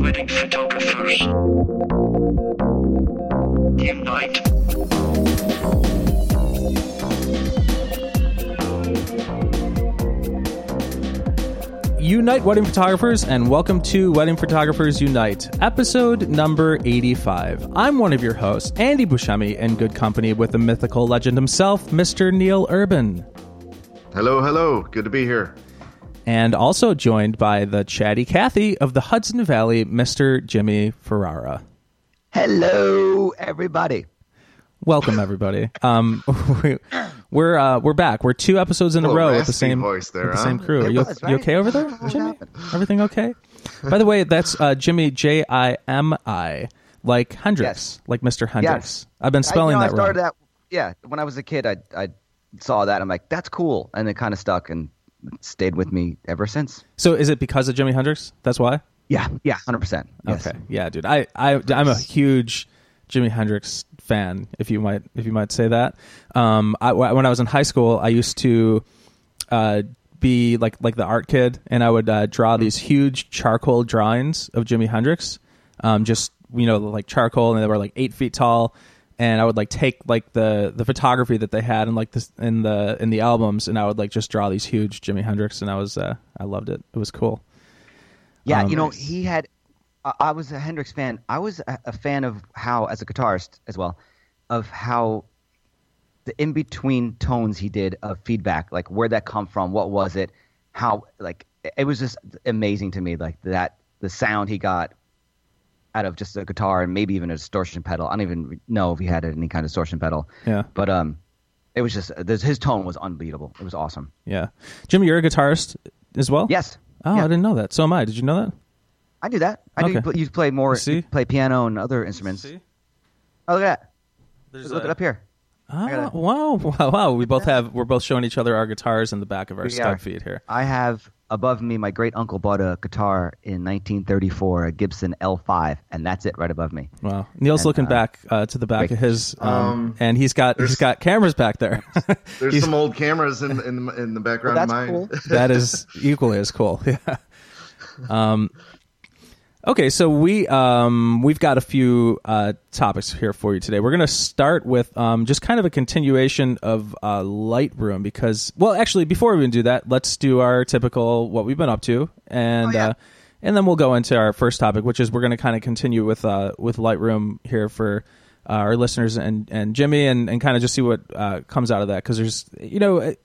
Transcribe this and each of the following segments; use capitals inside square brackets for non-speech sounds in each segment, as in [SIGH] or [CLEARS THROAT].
Wedding photographers. Unite. Unite Wedding Photographers, and welcome to Wedding Photographers Unite, episode number 85. I'm one of your hosts, Andy Buscemi, in good company with the mythical legend himself, Mr. Neil Urban. Hello, hello. Good to be here. And also joined by the chatty Cathy of the Hudson Valley, Mr. Jimmy Ferrara. Hello, everybody. Welcome, everybody. Um, [LAUGHS] we, we're uh, we're back. We're two episodes in a Little row with the same voice there, with the huh? same crew. Are you, was, you okay over there, Jimmy? Everything okay? By the way, that's uh, Jimmy J I M I, like Hendrix, Yes. like Mr. Hendrix. Yes. I've been spelling I, you know, that I started wrong. that. Yeah, when I was a kid, I I saw that. I'm like, that's cool, and it kind of stuck and stayed with me ever since. So is it because of Jimi Hendrix? That's why. Yeah, yeah, hundred percent. Yes. Okay, yeah, dude. I, I I'm a huge Jimi Hendrix fan, if you might if you might say that. Um, I, when I was in high school, I used to uh, be like like the art kid, and I would uh, draw these huge charcoal drawings of Jimi Hendrix. Um, just you know, like charcoal, and they were like eight feet tall. And I would like take like the the photography that they had in like this in the in the albums, and I would like just draw these huge Jimi Hendrix, and I was uh, I loved it. It was cool. Yeah, Um, you know, he had. I was a Hendrix fan. I was a, a fan of how, as a guitarist as well, of how the in between tones he did of feedback, like where that come from, what was it, how like it was just amazing to me, like that the sound he got out of just a guitar and maybe even a distortion pedal. I don't even know if he had any kind of distortion pedal. Yeah. but um, it was just this, his tone was unbeatable. It was awesome. Yeah, Jimmy, you're a guitarist as well. Yes. Oh, Yeah. I didn't know that. So am I. Did you know that? I do that. I do. Okay. You play, you play more. See? You play piano and other instruments. See? Oh, look at that. There's Look it up here. Oh, gotta- wow, wow, [LAUGHS] wow. We both have. We're both showing each other our guitars in the back of our We stud feed here. I have above me. My great uncle bought a guitar in 1934, a Gibson L5, and that's it right above me. Wow. Neil's And, looking uh, back uh, to the back wait. of his, um, Um, and he's got he's there's- got cameras back there. [LAUGHS] There's some old cameras in in the, in the background Well, of that's mine. cool. that is [LAUGHS] equally as cool. [LAUGHS] Yeah. Um, okay, so we um, we've got a few uh, topics here for you today. We're going to start with um, just kind of a continuation of uh, Lightroom because, well, actually, before we even do that, let's do our typical what we've been up to, and Oh, yeah. uh, and then we'll go into our first topic, which is we're going to kind of continue with uh, with Lightroom here for. Uh, our listeners and, and Jimmy and, and kind of just see what uh, comes out of that because there's you know it-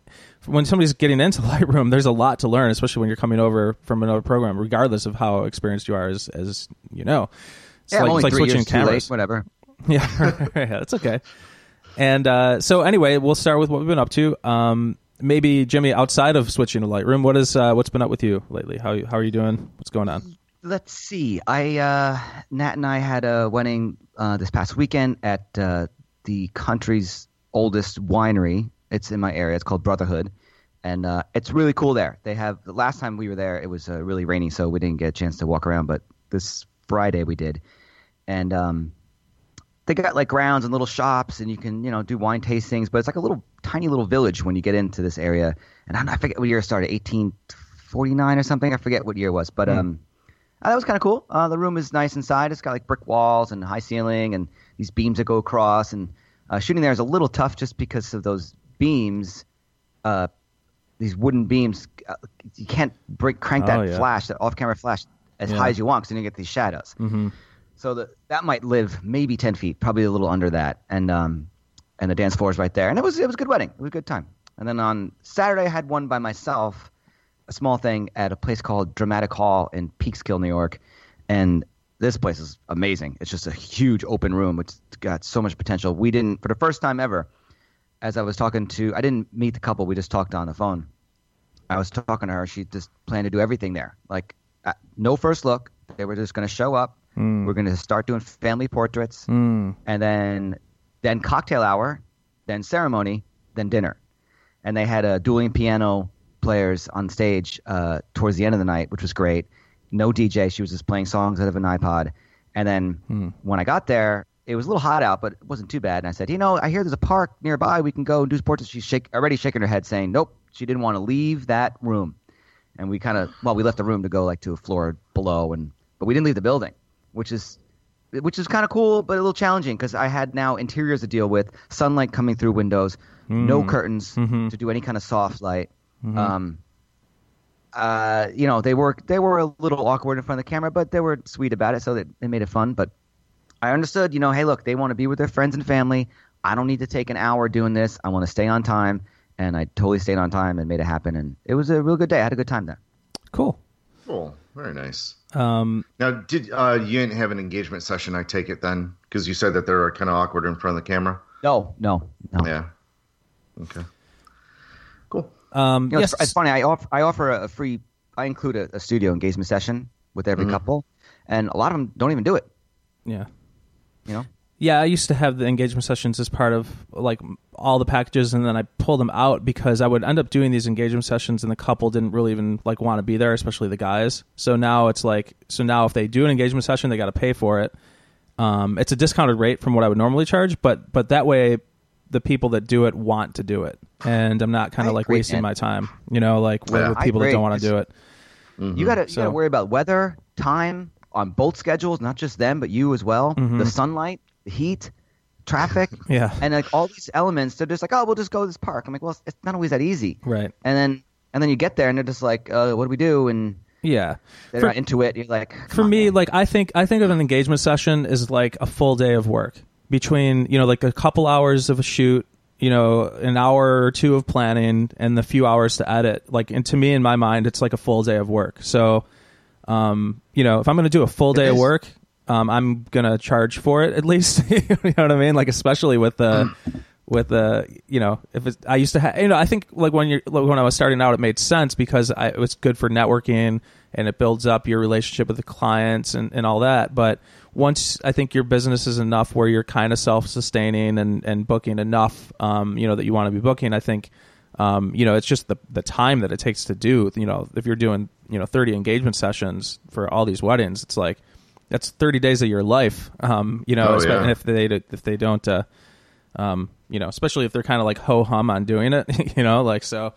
when somebody's getting into [LAUGHS] Lightroom, there's a lot to learn, especially when you're coming over from another program, regardless of how experienced you are, as, as you know. It's yeah, like, only it's like switching cameras. late. Whatever. [LAUGHS] Yeah, [LAUGHS] yeah, that's okay. And uh, so, anyway, we'll start with what we've been up to. Um, maybe Jimmy, outside of switching to Lightroom, what is uh, what's been up with you lately? How how are you doing? What's going on? Let's see. I uh, Nat and I had a wedding uh, this past weekend at uh, the country's oldest winery. It's in my area. It's called Brotherhood, and uh, it's really cool there. They have the last time we were there, it was uh, really rainy, so we didn't get a chance to walk around. But this Friday we did, and um, they got like grounds and little shops, and you can you know do wine tastings. But it's like a little tiny little village when you get into this area. And I, I forget what year it started, eighteen forty nine or something. I forget what year it was, but um, uh, that was kind of cool. Uh, the room is nice inside. It's got like brick walls and high ceiling and these beams that go across. And uh, shooting there is a little tough just because of those beams. Uh, these wooden beams, uh, you can't break, crank that Oh, yeah. flash, that off-camera flash, as Yeah. high as you want, because then you get these shadows. Mm-hmm. So the, that might live maybe ten feet, probably a little under that, and um, and the dance floor is right there, and it was it was a good wedding, it was a good time. And then on Saturday, I had one by myself, a small thing at a place called Dramatic Hall in Peekskill, New York, and this place is amazing. It's just a huge open room. It's got so much potential. We didn't for the first time ever, as I was talking to, I didn't meet the couple. We just talked on the phone. I was talking to her. She just planned to do everything there, like uh, no first look. They were just going to show up. We're going to start doing family portraits, Mm. and then then cocktail hour, then ceremony, then dinner. And they had a dueling piano players on stage uh, towards the end of the night, which was great. No DJ. She was just playing songs out of an iPod. And then when I got there, it was a little hot out, but it wasn't too bad. And I said, you know, I hear there's a park nearby. We can go and do sports. And she's shake, already shaking her head, saying, nope. She didn't want to leave that room. And we kind of, well, we left the room to go like to a floor below, and but we didn't leave the building, which is, which is kind of cool, but a little challenging because I had now interiors to deal with, sunlight coming through windows, no curtains to do any kind of soft light. Um, uh, you know, they were they were a little awkward in front of the camera, but they were sweet about it, so they, they made it fun. But I understood, you know, hey, look, they want to be with their friends and family. I don't need to take an hour doing this. I want to stay on time, and I totally stayed on time and made it happen. And it was a real good day. I had a good time there. Cool. Cool. Very nice. Um, Now, did uh, you didn't have an engagement session? I take it then, because you said that they're kind of awkward in front of the camera. No, no, no. Yeah. Okay. Cool. um, You know, yes. it's, it's funny. I offer I offer a, a free. I include a, a studio engagement session with every couple, and a lot of them don't even do it. yeah. You know, Yeah, I used to have the engagement sessions as part of like all the packages, and then I pulled them out because I would end up doing these engagement sessions, and the couple didn't really even like want to be there, especially the guys. So now it's like, so now if they do an engagement session, they got to pay for it. Um, it's a discounted rate from what I would normally charge, but but that way, the people that do it want to do it, and I'm not kind of like agree, wasting man. my time, you know, like with, Yeah. with people that don't want to do it. you got to you So- got to worry about weather, time on both schedules, not just them but you as well. The sunlight, the heat, traffic, [LAUGHS] Yeah. and like all these elements. They're just like, oh, we'll just go to this park. I'm like, well, it's not always that easy. Right. And then and then you get there and they're just like, uh, what do we do? And Yeah. they're For- not into it. You're like, for me man." like i think i think of an engagement session as like a full day of work between you know like a couple hours of a shoot you know an hour or two of planning and the few hours to edit like and to me in my mind it's like a full day of work so um you know if i'm going to do a full day of work um i'm going to charge for it at least [LAUGHS] you know what i mean? Like especially with the with the you know if it's i used to have you know i think like when you're like when i was starting out it made sense because I, it was good for networking and it builds up your relationship with the clients and, and all that. But once i think your business is enough where you're kind of self-sustaining and and booking enough um you know that you want to be booking i think um you know it's just the the time that it takes to do you know if you're doing you know 30 engagement sessions for all these weddings it's like that's 30 days of your life um you know Oh, yeah. if they if they don't uh um, you know, especially if they're kind of like ho hum on doing it, [LAUGHS] you know, like so.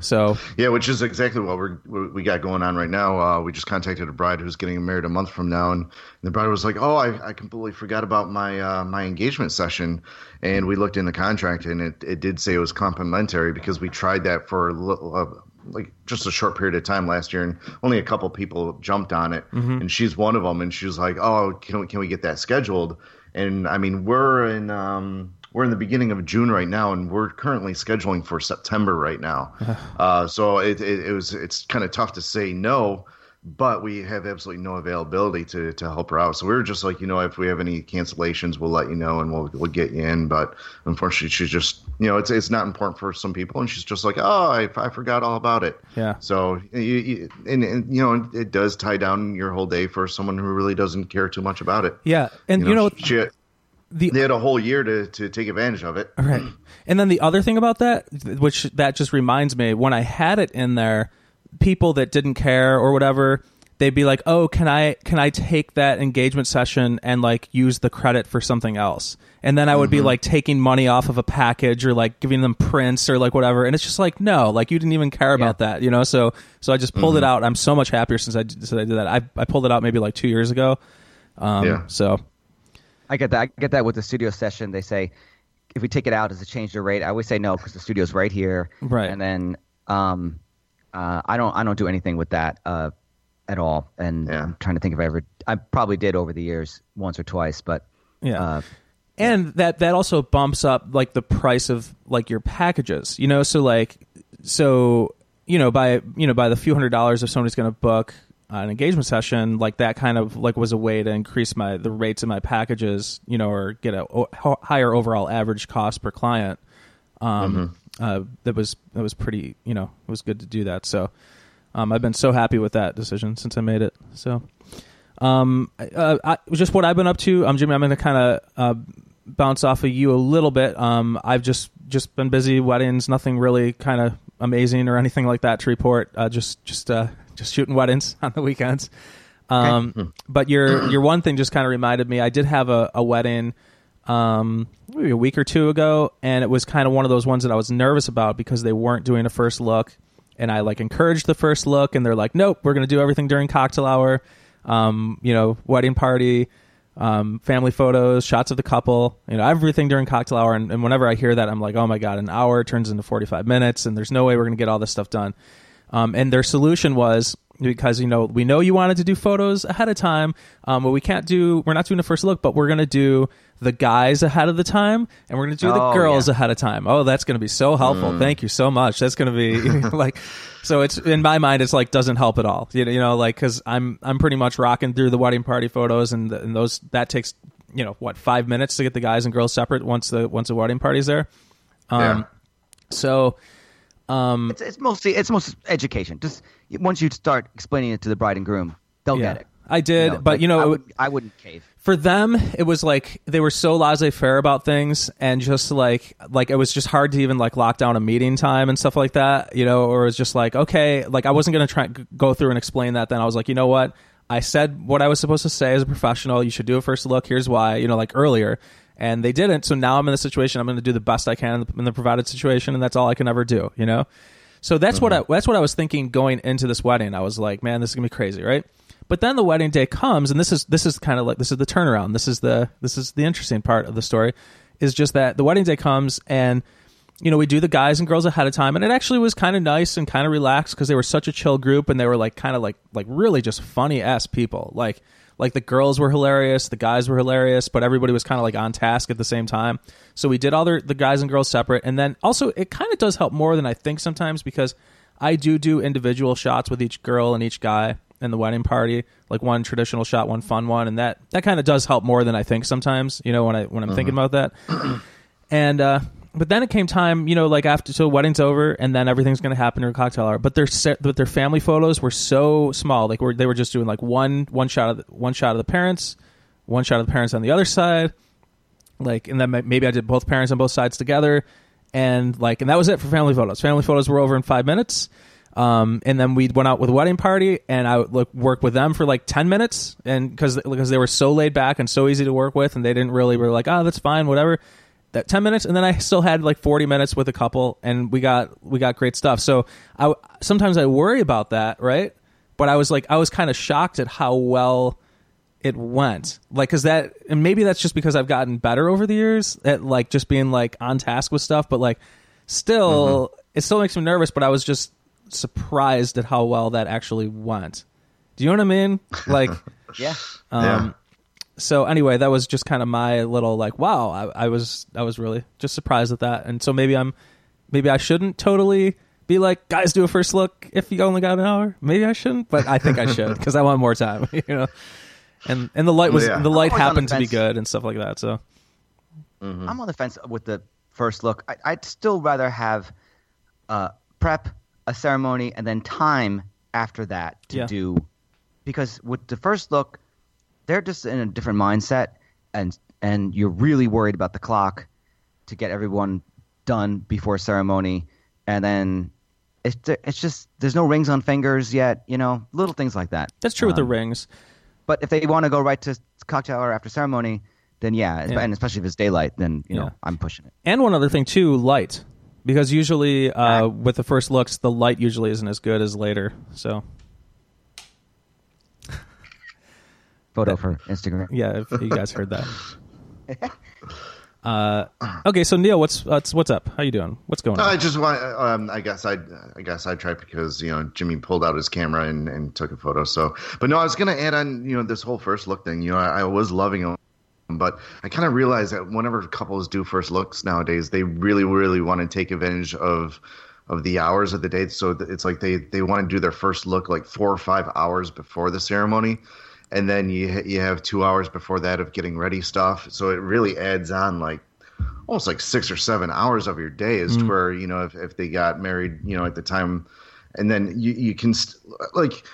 So Yeah, which is exactly what we're we got going on right now. Uh, we just contacted a bride who's getting married a month from now, and the bride was like, "Oh, I, I completely forgot about my uh, my engagement session." And we looked in the contract, and it, it did say it was complimentary because we tried that for a little, uh, like just a short period of time last year, and only a couple people jumped on it, and she's one of them. And she was like, "Oh, can we, can we get that scheduled?" And I mean, we're in um, we're in the beginning of June right now, and we're currently scheduling for September right now. [LAUGHS] uh, so it, it, it was it's kind of tough to say no, but we have absolutely no availability to, to help her out. So we were just like, you know, if we have any cancellations, we'll let you know and we'll we'll get you in. But unfortunately, she's just you know, it's it's not important for some people, and she's just like, oh, I, I forgot all about it. Yeah. So you, you, and, and you know, it does tie down your whole day for someone who really doesn't care too much about it. yeah, and you know, she, the they had a whole year to, to take advantage of it. Right. [CLEARS THROAT] And then the other thing about that, which that just reminds me, when I had it in there, people that didn't care or whatever, they'd be like, "Oh, can I can I take that engagement session and like use the credit for something else?" And then I would be like taking money off of a package or like giving them prints or like whatever. And it's just like, no, like you didn't even care about that, you know. So so I just pulled it out. I'm so much happier since I did- since I did that. I I pulled it out maybe like two years ago. Um, Yeah. So I get that. I get that with the studio session. They say if we take it out, does it change the rate? I always say no because the studio's right here. Right. And then um, uh, I don't I don't do anything with that uh, at all. And Yeah. I'm trying to think if I ever I probably did over the years once or twice, but Yeah. uh, and that that also bumps up like the price of like your packages you know so like so you know by you know by the few hundred dollars if somebody's going to book an engagement session like that kind of like was a way to increase my the rates of my packages you know or get a o- higher overall average cost per client um uh that was that was pretty you know it was good to do that so um i've been so happy with that decision since i made it so um, uh, I, just what I've been up to. Um, Jimmy, I'm going to kind of uh, bounce off of you a little bit. Um, I've just just been busy weddings, nothing really kind of amazing or anything like that to report. Uh, just just uh, just shooting weddings [LAUGHS] on the weekends. Um, but your [CLEARS THROAT] your one thing just kind of reminded me. I did have a, a wedding um, maybe a week or two ago, and it was kind of one of those ones that I was nervous about because they weren't doing a first look, and I like encouraged the first look, and they're like, "Nope, we're going to do everything during cocktail hour." Um, you know, wedding party, um, family photos, shots of the couple, you know, everything during cocktail hour. And, and whenever I hear that, I'm like, oh my god, an hour turns into 45 minutes, and there's no way we're going to get all this stuff done. Um, and their solution was because you know we know you wanted to do photos ahead of time, um, but we can't do. We're not doing the first look, but we're going to do the guys ahead of the time, and we're going to do the Oh, girls yeah. ahead of time. Oh, that's going to be so helpful. Thank you so much. That's going to be [LAUGHS] [LAUGHS] like. So it's in my mind, it's like doesn't help at all. You know, you know, like because I'm I'm pretty much rocking through the wedding party photos, and, the, and those that takes you know what five minutes to get the guys and girls separate once the once the wedding party's there. Um, Yeah. So um, It's, it's mostly it's most education. Just once you start explaining it to the bride and groom, they'll Yeah. get it. I did, but, like, you know, I, would, I wouldn't cave. for them it was like they were so laissez-faire about things and just like like it was just hard to even like lock down a meeting time and stuff like that you know or it was just like okay like i wasn't going to try go through and explain that then i was like you know what i said what i was supposed to say as a professional you should do a first look here's why you know like earlier and they didn't so now i'm in the situation i'm going to do the best i can in the, in the provided situation and that's all i can ever do you know so that's what I mm-hmm. that's what I was thinking going into this wedding. I was like, man, this is gonna be crazy, right? But then the wedding day comes, and this is this is kind of like this is the turnaround. This is the this is the interesting part of the story, is just that the wedding day comes and you know we do the guys and girls ahead of time, and it actually was kind of nice and kind of relaxed because they were such a chill group and they were like kind of like like really just funny ass people, like. Like the girls were hilarious, the guys were hilarious, but everybody was kind of like on task at the same time. So we did all the, the guys and girls separate, and then also it kind of does help more than I think sometimes because I do do individual shots with each girl and each guy in the wedding party, like one traditional shot, one fun one, and that that kind of does help more than I think sometimes. You know, when I when I'm thinking about that, and uh, but then it came time, you know, like after so wedding's over, and then everything's to happen during cocktail hour. But their but their family photos were so small, like were, they were just doing like one one shot of the, one shot of the parents, one shot of the parents on the other side, like and then maybe I did both parents on both sides together, and like and that was it for family photos. Family photos were over in five minutes. Um, and then we went out with a wedding party, and I would like, work with them for like ten minutes, and because because they were so laid back and so easy to work with, and they didn't really were like, oh, that's fine, whatever. That ten minutes, and then I still had like forty minutes with a couple, and we got we got great stuff. So I sometimes I worry about that, right? But I was like, I was kind of shocked at how well it went like because that and maybe that's just because i've gotten better over the years at like just being like on task with stuff but like still it still makes me nervous but i was just surprised at how well that actually went do you know what i mean like [LAUGHS] Yeah. um Yeah. So anyway that was just kind of my little like wow I, I was i was really just surprised at that and so maybe i'm maybe i shouldn't totally be like guys do a first look if you only got an hour maybe i shouldn't but i think i should [LAUGHS] because i want more time [LAUGHS] you know and and the light was Yeah. the light I'm always on the happened to be good and stuff like that so I'm on the fence with the first look. I, I'd still rather have uh, prep, a ceremony, and then time after that to Yeah. do. Because with the first look, they're just in a different mindset, and and you're really worried about the clock to get everyone done before ceremony, and then it's it's just there's no rings on fingers yet, you know, little things like that. that's true with the Um, rings But if they want to go right to cocktail hour after ceremony, then yeah, Yeah. and especially if it's daylight, then you know Yeah. I'm pushing it. and one other thing too light because usually uh, with the first looks the light usually isn't as good as later so Photo for Instagram. yeah if you guys heard that [LAUGHS] uh, okay so neil what's what's what's up how you doing what's going on I just want. Um, I guess I. I guess I tried because you know Jimmy pulled out his camera and, and took a photo. So, but no, I was gonna add on. You know, this whole first look thing. You know, I, I was loving them, but I kind of realized that whenever couples do first looks nowadays, they really, really want to take advantage of of the hours of the day. So it's like they they want to do their first look like four or five hours before the ceremony. And then you you have two hours before that of getting ready stuff, so it really adds on like almost like six or seven hours of your day is to mm. where you know if, if they got married you know at the time. And then you, you can st- like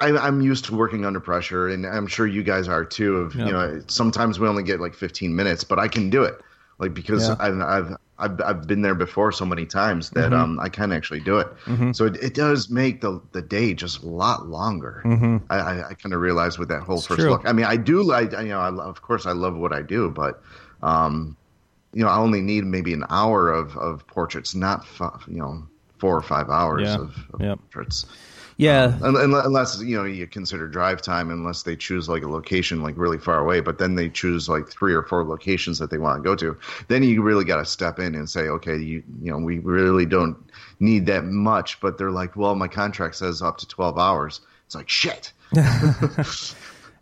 I, i'm used to working under pressure and i'm sure you guys are too of Yeah. you know sometimes we only get like 15 minutes but i can do it like because Yeah. I've, I've I've I've been there before so many times that Mm-hmm. um I can actually do it. So it, it does make the the day just a lot longer. I I, I kind of realized with that whole first Mm-hmm. true. look. I mean, I do like you know I, lo- of course I love what I do, but um you know I only need maybe an hour of of portraits, not fi- you know four or five hours Yeah. of, of portraits. Yeah, um, un- Unless you know you consider drive time, unless they choose like a location like really far away, but then they choose like three or four locations that they want to go to. Then you really got to step in and say, okay, you you know we really don't need that much. But they're like, well, my contract says up to twelve hours. It's like shit. [LAUGHS] [LAUGHS]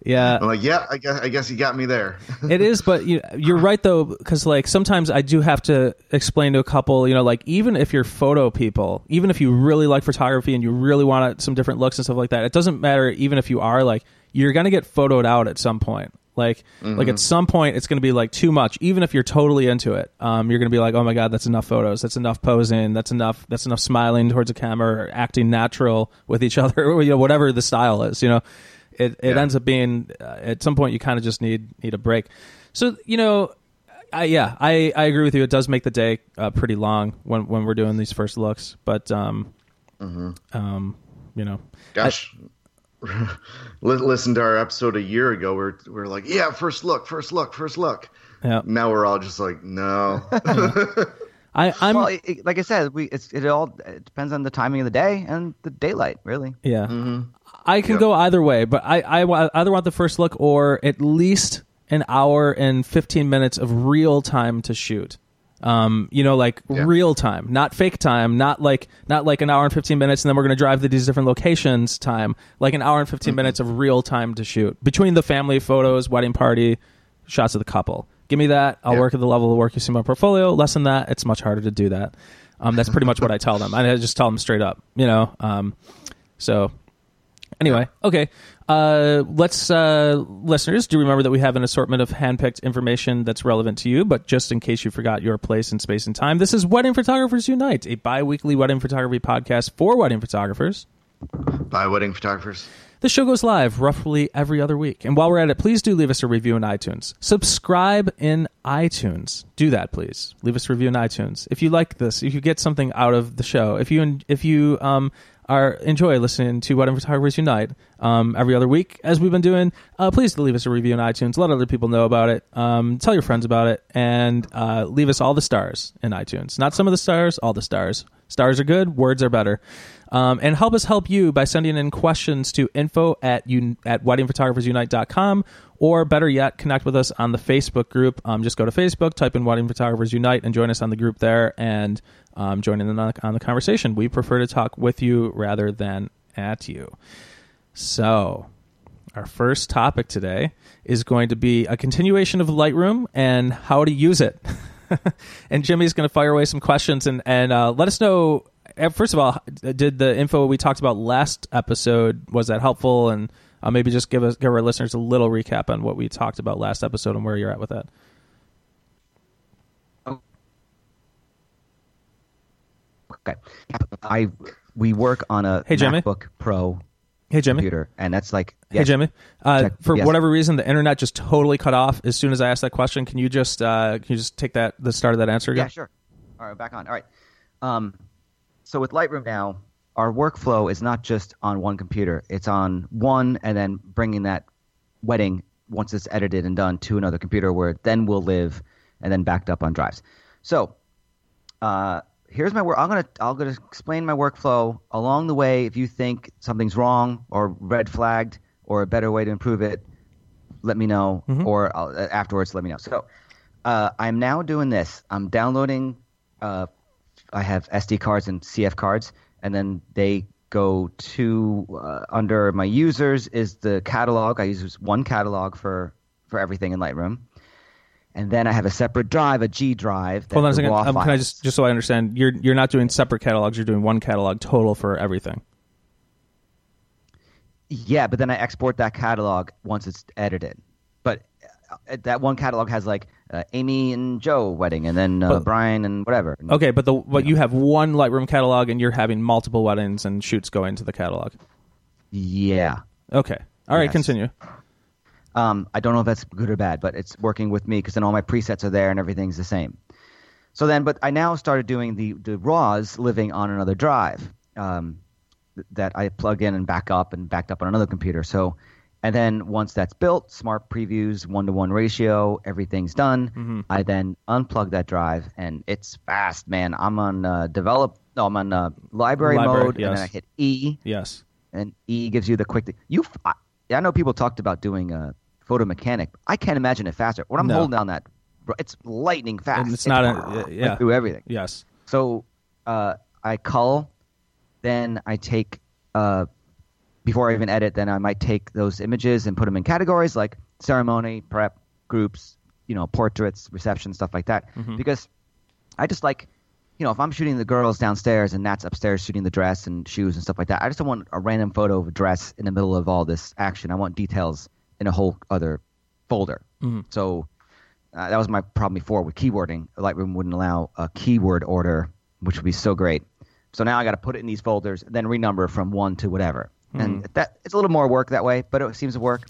yeah. I'm like, yeah, I guess I guess you got me there. [LAUGHS] it is, but you, you're right though, because like sometimes I do have to explain to a couple, you know, like even if you're photo people, even if you really like photography and you really want some different looks and stuff like that, it doesn't matter. Even if you are like, you're gonna get photoed out at some point. Like, like at some point, it's going to be like too much. Even if you're totally into it, um, you're going to be like, "Oh my god, that's enough photos. That's enough posing. That's enough. That's enough smiling towards a camera, or acting natural with each [LAUGHS] other, or you know, whatever the style is. You know, it it Yeah. ends up being uh, at some point you kind of just need need a break. So you know, I, yeah, I, I agree with you. It does make the day uh, pretty long when when we're doing these first looks, but um, um, you know, Gosh. [LAUGHS] Li- Listen to our episode a year ago. We're we're like, yeah, first look, first look, first look. yeah, Now we're all just like, no. [LAUGHS] I I'm well, it, it- like I said, we it's it all it depends on the timing of the day and the daylight, really. yeah. Mm-hmm. I can Yep. go either way, but I I either want the first look or at least an hour and fifteen minutes of real time to shoot. Um, you know, like Yeah. real time, not fake time, not like not like an hour and fifteen minutes, and then we're gonna drive to these different locations. Time, like an hour and 15 Mm-hmm. minutes of real time to shoot between the family photos, wedding party, shots of the couple. Give me that. I'll Yeah. work at the level of work you see in my portfolio. Less than that, it's much harder to do that. Um, that's pretty much what I tell them. I just tell them straight up, you know. Um, so Anyway, okay. Uh, let's uh, listeners do remember that we have an assortment of handpicked information that's relevant to you. But just in case you forgot your place in space and time, this is Wedding Photographers Unite, a bi-weekly wedding photography podcast for wedding photographers. By wedding photographers. The show goes live roughly every other week. And while we're at it, please do leave us a review in iTunes. Subscribe in iTunes. Do that, please. Leave us a review in iTunes. If you like this, if you get something out of the show, if you if you um are enjoy listening to Wedding Photographers Unite um, every other week, as we've been doing, uh, please leave us a review on iTunes. Let other people know about it. Um, tell your friends about it, and uh, leave us all the stars in iTunes. Not some of the stars, all the stars. Stars are good. Words are better. Um, and help us help you by sending in questions to info at un- at weddingphotographersunite.com or better yet, connect with us on the Facebook group. Um, just go to Facebook, type in Wedding Photographers Unite, and join us on the group there and um, join in on the, on the conversation. We prefer to talk with you rather than at you. So, our first topic today is going to be a continuation of Lightroom and how to use it. [LAUGHS] and Jimmy's going to fire away some questions and and uh, let us know. Uh, First of all, did the info we talked about last episode was that helpful? And uh, maybe just give us give our listeners a little recap on what we talked about last episode and where you're at with that. Okay, I we work on a Hey, Jimmy. MacBook Pro Hey Jimmy. computer, and that's like Hey. Jimmy. Uh, Check. for Yes. whatever reason, the internet just totally cut off as soon as I asked that question. Can you just uh, can you just take that the start of that answer again? Yeah, sure. All right, back on. All right. Um, so with Lightroom now, our workflow is not just on one computer. It's on one, and then bringing that wedding once it's edited and done to another computer where it then will live, and then backed up on drives. So, uh, here's my work. I'm gonna I'm gonna explain my workflow along the way. If you think something's wrong or red flagged or a better way to improve it, let me know. Or I'll, uh, afterwards, let me know. So, uh, I'm now doing this. I'm downloading. Uh, I have SD cards and CF cards, and then they go to uh, under my users is the catalog. I use one catalog for for everything in Lightroom, and then I have a separate drive, a G drive. Hold on a second. Um, can I just just so I understand? You're you're not doing separate catalogs. You're doing one catalog total for everything. Yeah, but then I export that catalog once it's edited. Uh, that one catalog has like uh, Amy and Joe wedding, and then uh, But- Brian and whatever. Okay, but the but you have one Lightroom catalog and you're having multiple weddings and shoots go into the catalog. Yeah. Okay. All right, Yes. continue. Um, I don't know if that's good or bad, but it's working with me because then all my presets are there and everything's the same. So then, but I now started doing the the RAWs living on another drive um, that I plug in and back up and backed up on another computer. So, and then once that's built, smart previews, one to one ratio, everything's done. Mm-hmm. I then unplug that drive, and it's fast, man. I'm on uh, develop. No, I'm on uh, library, Library, mode, and then I hit E, Yes. and E gives you the quick. You, f- I, I know people talked about doing a photo mechanic. I can't imagine it faster. When I'm No. holding down that, it's lightning fast. And it's not a- right yeah. through everything. Yes. So uh, I cull, then I take uh, before I even edit. Then I might take those images and put them in categories like ceremony, prep, groups, you know, portraits, reception, stuff like that. Because I just like, you know, if I'm shooting the girls downstairs and Nat's upstairs shooting the dress and shoes and stuff like that, I just don't want a random photo of a dress in the middle of all this action. I want details in a whole other folder. So uh, that was my problem before with keywording. Lightroom wouldn't allow a keyword order, which would be so great. So now I got to put it in these folders, then renumber from one to whatever. And that it's a little more work that way, but it seems to work.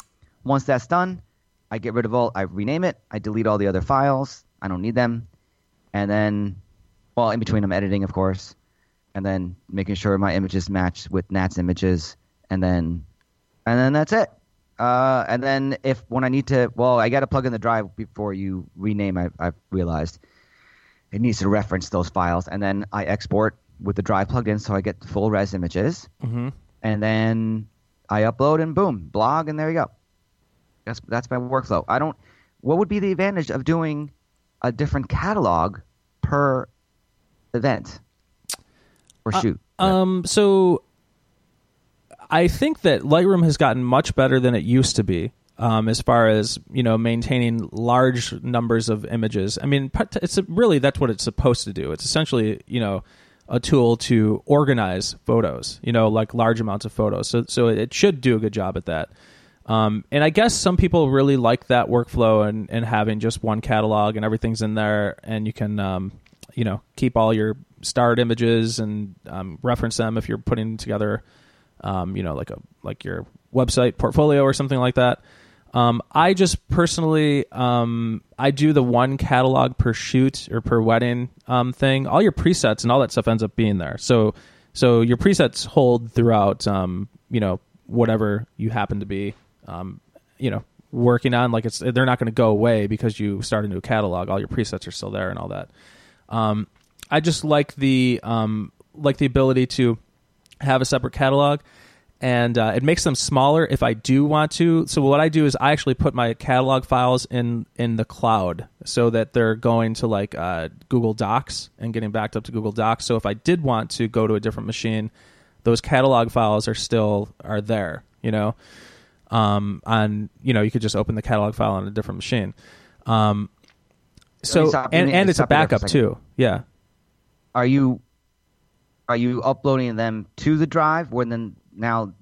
Once that's done, I get rid of all. I rename it. I delete all the other files. I don't need them. And then, well, in between, I'm editing, of course, and then making sure my images match with Nat's images, and then, and then that's it. Uh, and then if when I need to, well, I got to plug in the drive before you rename. I, I've realized it needs to reference those files, and then I export with the drive plugged in, so I get full res images, Mm-hmm. And then I upload and boom, blog, and there you go. That's that's my workflow. I don't. What would be the advantage of doing a different catalog per event or shoot? Um. So, I think that Lightroom has gotten much better than it used to be. Um, as far as you know, maintaining large numbers of images. I mean, it's really that's what it's supposed to do. It's essentially you know a tool to organize photos. You know, like large amounts of photos. So so it should do a good job at that. Um, and I guess some people really like that workflow and, and having just one catalog and everything's in there, and you can, um, you know, keep all your starred images and um, reference them if you're putting together, um, you know, like a like your website portfolio or something like that. Um, I just personally, um, I do the one catalog per shoot or per wedding um, thing. All your presets and all that stuff ends up being there. So, so your presets hold throughout, um, you know, whatever you happen to be, um, you know, working on. Like it's they're not going to go away because you start a new catalog. All your presets are still there and all that. Um, I just like the like the ability to have a separate catalog and uh, it makes them smaller if I do want to. So what I do is I actually put my catalog files in in the cloud so that they're going to like uh, Google Docs and getting backed up to Google Docs. So if I did want to go to a different machine, those catalog files are still are there. You know, um, on you know you could just open the catalog file on a different machine. Um, so stop- and and it's a stop you there for a backup too. Yeah. Are you are you uploading them to the drive where then now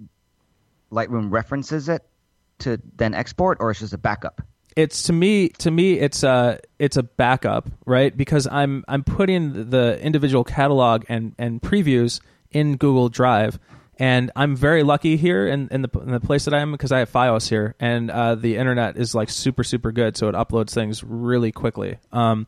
Lightroom references it to then export, or it's just a backup? it's to me to me it's a it's a backup right because i'm i'm putting the individual catalog and and previews in google drive and i'm very lucky here in, in the in the place that i am because i have fios here and uh, the internet is like super super good so it uploads things really quickly um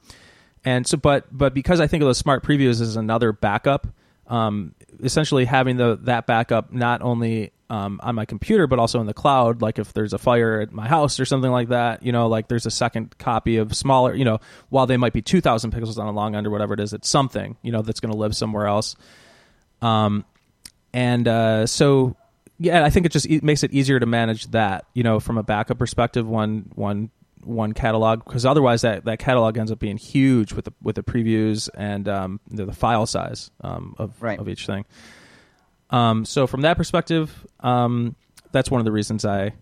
and so but but because i think of those smart previews as another backup um essentially having the that backup not only um, on my computer but also in the cloud. Like if there's a fire at my house or something like that you know like there's a second copy of smaller you know while they might be 2000 pixels on a long end or whatever it is it's something you know that's going to live somewhere else. Um and uh so yeah i think it just e- makes it easier to manage that you know from a backup perspective one one one catalog because otherwise that, that catalog ends up being huge with the with the previews and um, the, the file size um, of Right. of each thing. Um, so from that perspective, um, that's one of the reasons I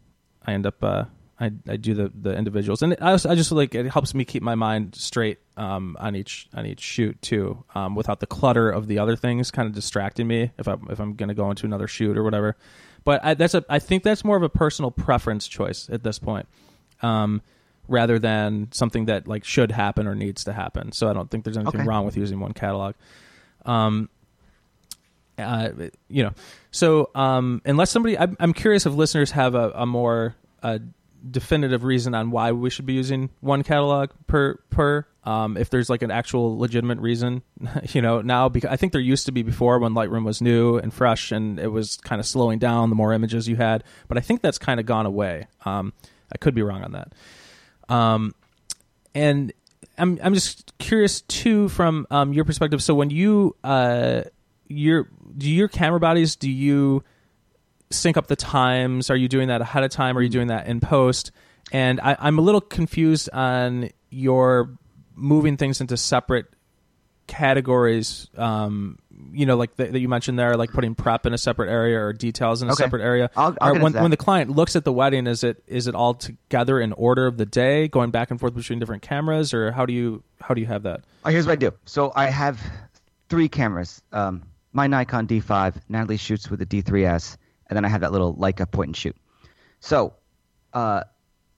I end up uh, I, I do the, the individuals and I, also, I just feel like it helps me keep my mind straight um, on each on each shoot too um, without the clutter of the other things kind of distracting me if I if I'm going to go into another shoot or whatever. But I, that's a I think that's more of a personal preference choice at this point. Um, rather than something that like should happen or needs to happen. So I don't think there's anything Okay. wrong with using one catalog. Um, uh, you know, so um, unless somebody, I'm, I'm curious if listeners have a, a more uh, definitive reason on why we should be using one catalog per per. Um, if there's like an actual legitimate reason, [LAUGHS] you know, now because I think there used to be before when Lightroom was new and fresh and it was kind of slowing down the more images you had, but I think that's kind of gone away. Um, I could be wrong on that. Um, and I'm I'm just curious too from um, your perspective. So when you uh, your do your camera bodies do you sync up the times? Are you doing that ahead of time? Are you doing that in post? And I, I'm a little confused on your moving things into separate categories. Um, you know, like the, that you mentioned there, like putting prep in a separate area or details in a Okay. separate area. I'll- I'll when, when the client looks at the wedding, is it is it all together in order of the day, going back and forth between different cameras, or how do you how do you have that? Oh, here's what I do. So I have three cameras. Um, my Nikon D5, Natalie shoots with the D3S, and then I have that little Leica point and shoot. So uh,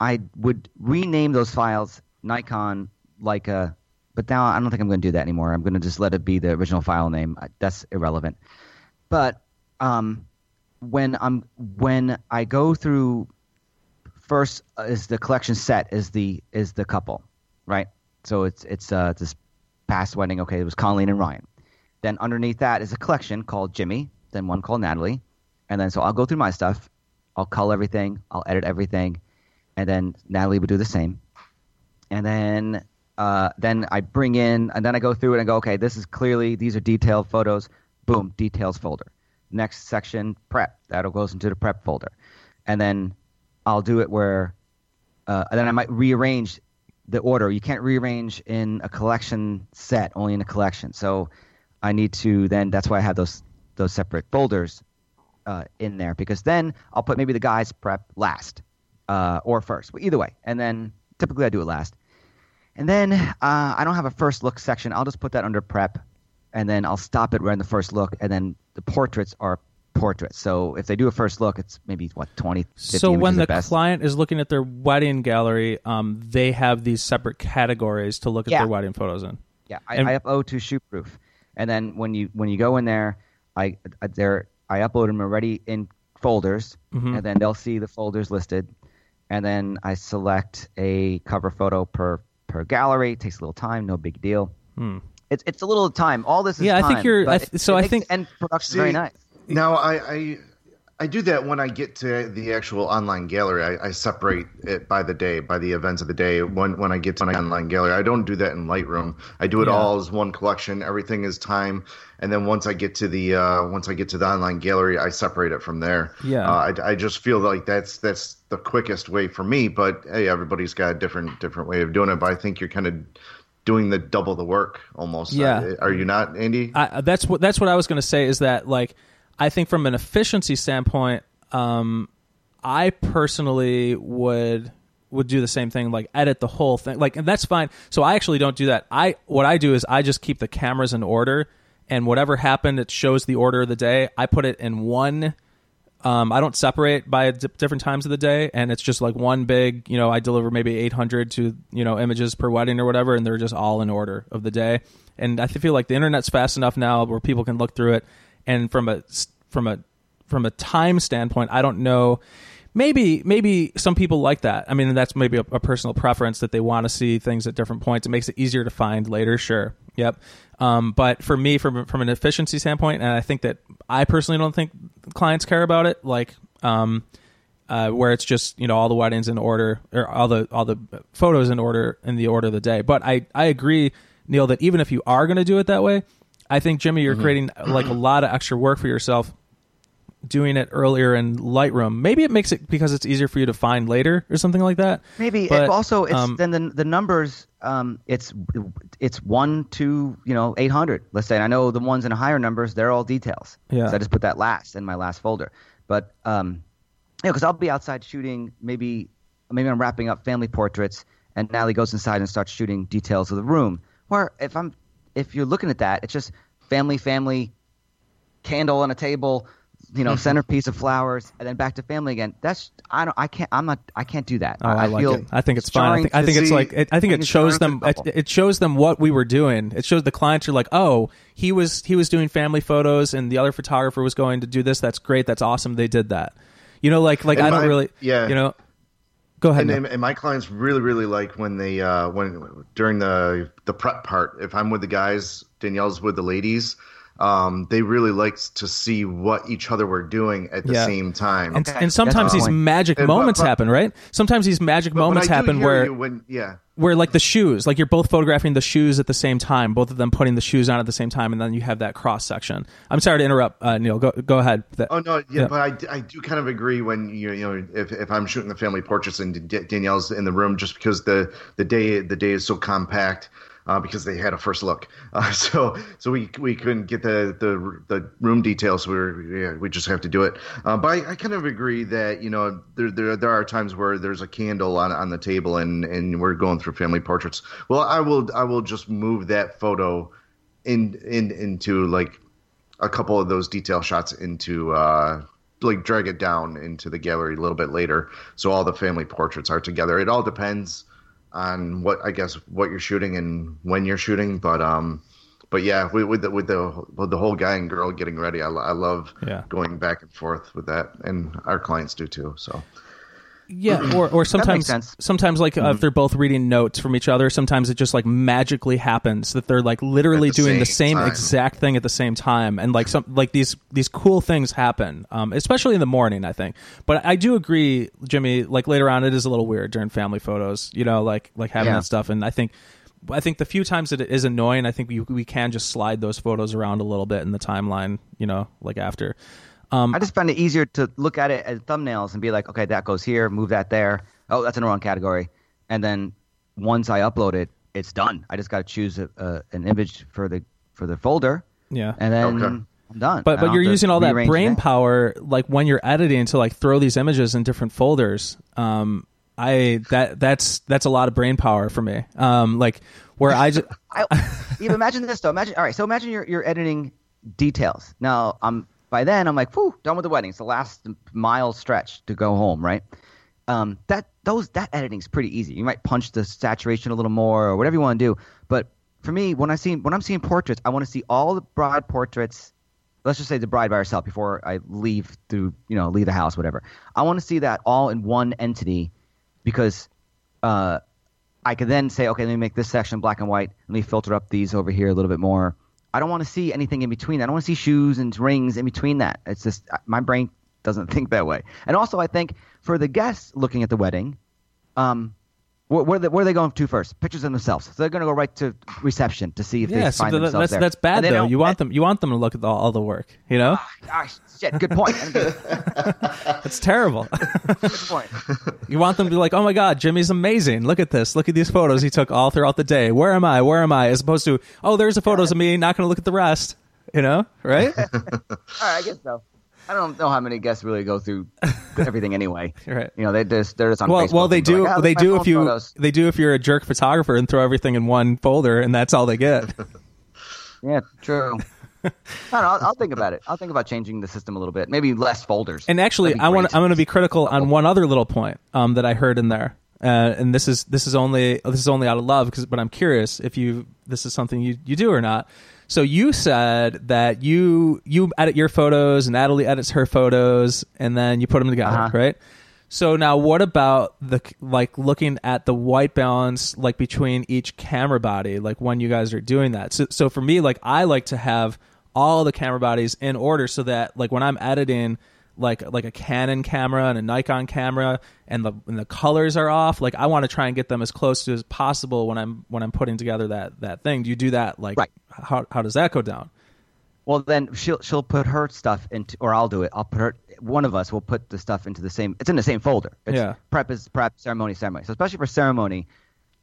I would rename those files Nikon, Leica, but now I don't think I'm going to do that anymore. I'm going to just let it be the original file name. That's irrelevant. But um, when I'm when I go through first uh, is the collection set is the is the couple, right? So it's it's uh this past wedding. Okay, it was Colleen and Ryan. Then underneath that is a collection called Jimmy. Then one called Natalie, and then so I'll go through my stuff. I'll cull everything. I'll edit everything, and then Natalie would do the same. And then uh, then I bring in and then I go through it and go, okay, this is clearly these are detailed photos. Boom, details folder. Next section, prep. That'll goes into the prep folder, and then I'll do it where, uh, and then I might rearrange the order. You can't rearrange in a collection set, only in a collection. So I need to then. That's why I have those those separate folders uh, in there because then I'll put maybe the guys prep last uh, or first, but either way. And then typically I do it last. And then uh, I don't have a first look section. I'll just put that under prep, and then I'll stop it right in the first look. And then the portraits are portraits. So if they do a first look, it's maybe what 20, 50 So when the client is looking at their wedding gallery, um, they have these separate categories to look at Yeah. their wedding photos in. Yeah, I, And- I upload to Shootproof, and then when you when you go in there, I I- there I upload them already in folders, Mhm. and then they'll see the folders listed, and then I select a cover photo per per gallery. It takes a little time, no big deal. Hmm. It's it's a little time. All this is Yeah, I think you're- I th- so it I makes think- the end production See, very nice. Now I, I I do that when I get to the actual online gallery. I, I separate it by the day, by the events of the day. When when I get to my online gallery, I don't do that in Lightroom. I do it Yeah. all as one collection. Everything is time, and then once I get to the uh, once I get to the online gallery, I separate it from there. Yeah. uh, I, I just feel like that's that's the quickest way for me. But hey, everybody's got a different different way of doing it. But I think you're kind of doing the double the work almost. Yeah. Uh, are you not, Andy? I, that's what that's what I was going to say is that like I think from an efficiency standpoint, um, I personally would would do the same thing, like edit the whole thing, like, and that's fine. So I actually don't do that. I what I do is I just keep the cameras in order, and whatever happened, it shows the order of the day. I put it in one. Um, I don't separate by di- different times of the day, and it's just like one big. You know, I deliver maybe 800 to you know images per wedding or whatever, and they're just all in order of the day. And I feel like the internet's fast enough now where people can look through it, and from a from a from a time standpoint, I don't know. Maybe maybe some people like that. I mean, that's maybe a, a personal preference that they want to see things at different points. It makes it easier to find later. Sure, yep. Um, but for me, from from an efficiency standpoint, and I think that I personally don't think clients care about it. Like, um, uh, where it's just you know all the weddings in order or all the all the photos in order in the order of the day. But I I agree, Neil, that even if you are going to do it that way, I think Jimmy, you're creating like a lot of extra work for yourself doing it earlier in Lightroom. Maybe it makes it because it's easier for you to find later or something like that. Maybe But, it also it's um, then the the numbers um it's it's one to you know eight hundred let's say and I know the ones in higher numbers they're all details Yeah. so I just put that last in my last folder but um you know because I'll be outside shooting maybe maybe I'm wrapping up family portraits and Natalie goes inside and starts shooting details of the room where if I'm if you're looking at that it's just family family candle on a table you know mm-hmm. centerpiece of flowers and then back to family again that's I don't I can't I'm not I can't do that Oh, I, like feel it. I think it's fine. I think, I think it's like it, I think it shows them it, it shows them what we were doing. It shows the clients are like, oh, he was he was doing family photos, and the other photographer was going to do this. That's great. That's awesome. They did that. You know, like like And I don't really, yeah. You know, Go ahead. And, and, and my clients really, really like when they uh, when during the the prep part. If I'm with the guys, Danielle's with the ladies. Um, they really like to see what each other were doing at the Yeah. same time. and, Okay. and sometimes That's these fine. magic And moments but- happen, right? Sometimes these magic But- but moments I happen where when yeah. where like the shoes, like you're both photographing the shoes at the same time, both of them putting the shoes on at the same time, and then you have that cross section. I'm sorry to interrupt, uh, Neil. Go go ahead. That- Oh no, yeah, Yeah. but I do kind of agree when you you know if, if I'm shooting the family portraits and D- Danielle's in the room just because the the day the day is so compact uh, because they had a first look, uh, [LAUGHS] so so we we couldn't get the the, the room details. So we were, yeah, we just have to do it. Uh, but I, I kind of agree that you know there, there there are times where there's a candle on on the table and and we're going through family portraits. Well, I will I will just move that photo in in into like a couple of those detail shots into uh like drag it down into the gallery a little bit later so all the family portraits are together it all depends on what i guess what you're shooting and when you're shooting but um but yeah with, with the with the with the whole guy and girl getting ready i, I love Yeah. going back and forth with that and our clients do too so Yeah, or or sometimes sometimes like uh, if they're both reading notes from each other, sometimes it just like magically happens that they're like literally the doing the same same time. exact thing at the same time, and like some like these these cool things happen, um, especially in the morning. I think, but I do agree, Jimmy. Like later on, it is a little weird during family photos, you know, like like having Yeah. that stuff, and I think. I think the few times that it is annoying, I think we we can just slide those photos around a little bit in the timeline, you know, like after. Um, I just find it easier to look at it as thumbnails and be like, okay, that goes here, move that there. Oh, that's in the wrong category. And then once I upload it, it's done. I just got to choose a, a, an image for the for the folder, yeah, and then Okay. I'm done. But but you're using all that brain it. power like when you're editing to like throw these images in different folders. Um, I that that's that's a lot of brain power for me. Um, like where I just [LAUGHS] I, even imagine this though. Imagine all right. So imagine you're you're editing details. Now I'm by then I'm like, whew, done with the wedding. It's the last mile stretch to go home, right? Um, that those that editing's pretty easy. You might punch the saturation a little more or whatever you want to do. But for me, when I see when I'm seeing portraits, I want to see all the bride portraits. Let's just say the bride by herself before I leave to you know leave the house, whatever. I want to see that all in one entity because uh, I could then say, okay, let me make this section black and white. Let me filter up these over here a little bit more. I don't want to see anything in between. I don't want to see shoes and rings in between that. It's just my brain doesn't [LAUGHS] think that way. And also, I think for the guests looking at the wedding, um, where, where, are they, where are they going to first? Pictures of themselves. So they're going to go right to reception to see if yeah, they so find that- themselves that's there. that's bad though. You want them you want them to look at all, all the work, you know? Ah, shit. Good point. [LAUGHS] that's terrible. point. [LAUGHS] you want them to be like, oh my god, Jimmy's amazing. Look at this. Look at these photos he took all throughout the day. Where am I? Where am I? As opposed to, oh, there's the photos of me. Not going to look at the rest. You know, right? [LAUGHS] All right, I guess so. I don't know how many guests really go through [LAUGHS] everything anyway. Right. You know, they just they're just on well, Facebook well, they do. like, "Ah, they do if you photos." they do if you're a jerk photographer and throw everything in one folder and that's all they get. Yeah, true. [LAUGHS] I don't know, I'll, I'll think about it. I'll think about changing the system a little bit. Maybe less folders. And actually, I want. I'm going to be critical on one other little point um, that I heard in there, uh, and this is this is only this is only out of love because but I'm curious if you this is something you you do or not. So you said that you you edit your photos and Natalie edits her photos and then you put them together, Uh-huh. right? So now what about the like looking at the white balance like between each camera body like when you guys are doing that. So so for me like I like to have all the camera bodies in order so that like when I'm editing like like a Canon camera and a Nikon camera and the and the colors are off like I want to try and get them as close to as possible when I'm when I'm putting together that that thing. Do you do that like Right. How how does that go down? Well, then she'll she'll put her stuff into, or I'll do it. I'll put her. One of us will put the stuff into the same. It's in the same folder. It's Yeah. Prep is prep. Ceremony ceremony. So especially for ceremony,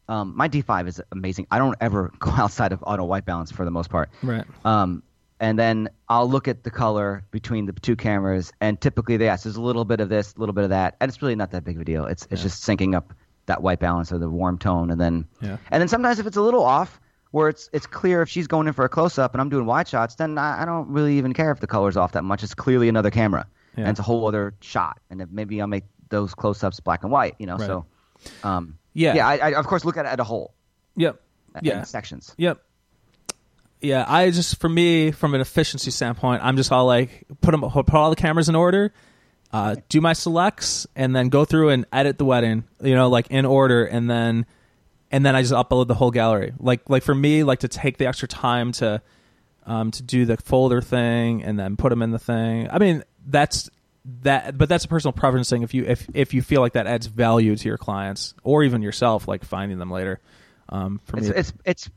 um, my D5 is amazing. I don't ever [LAUGHS] go outside of auto white balance for the most part. Right. Um, and then I'll look at the color between the two cameras, and typically, yes, there's a little bit of this, a little bit of that, and it's really not that big of a deal. It's it's just syncing up that white balance or the warm tone, and then Yeah. and then sometimes if it's a little off, where it's it's clear if she's going in for a close up and I'm doing wide shots, then I, I don't really even care if the color's off that much. It's clearly another camera, Yeah. and it's a whole other shot, and if maybe I'll make those close ups black and white, you know. Right. So, um, Yeah. yeah, I, I of course look at it as a whole, Yep. Yeah. sections. Yep. Yeah, I just for me from an efficiency standpoint, I'm just all like put them put all the cameras in order, uh, do my selects, and then go through and edit the wedding. You know, like in order, and then and then I just upload the whole gallery. Like like for me, like to take the extra time to um, to do the folder thing and then put them in the thing. I mean, that's that, but that's a personal preference thing. If you if if you feel like that adds value to your clients or even yourself, like finding them later. Um, for It's me, it's, it's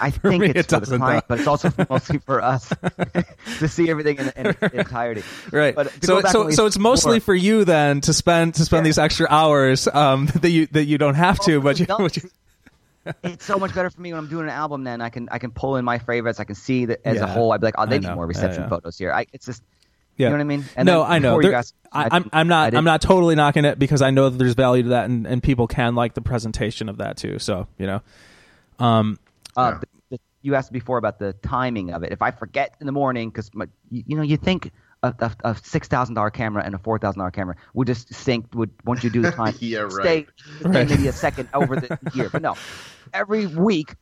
I think me, it's it for the client, though. but it's also [LAUGHS] mostly for us [LAUGHS] to see everything in, in [LAUGHS] its entirety. right. But So so so it's mostly before- for you then to spend to spend Yeah. these extra hours um, that you that you don't have to, but you, but you it's so much better for me when I'm doing an album. Then I can I can pull in my favorites. I can see that as Yeah. a whole. I'd be like, oh, they need more reception yeah. photos here. I, it's just yeah. you know what I mean. And no, I know. There- guys- I, I I'm I'm not I'm not totally knocking it because I know that there's value to that, and, and people can like the presentation of that too. So you know, um, Uh, Yeah. the, the, you asked before about the timing of it. If I forget in the morning, because you, you know, you think a, a, a six thousand dollar camera and a four thousand dollar camera would just sync. Would once you do the [LAUGHS] time, Yeah, right. stay, stay Right. maybe a second over the [LAUGHS] year. But no, every week,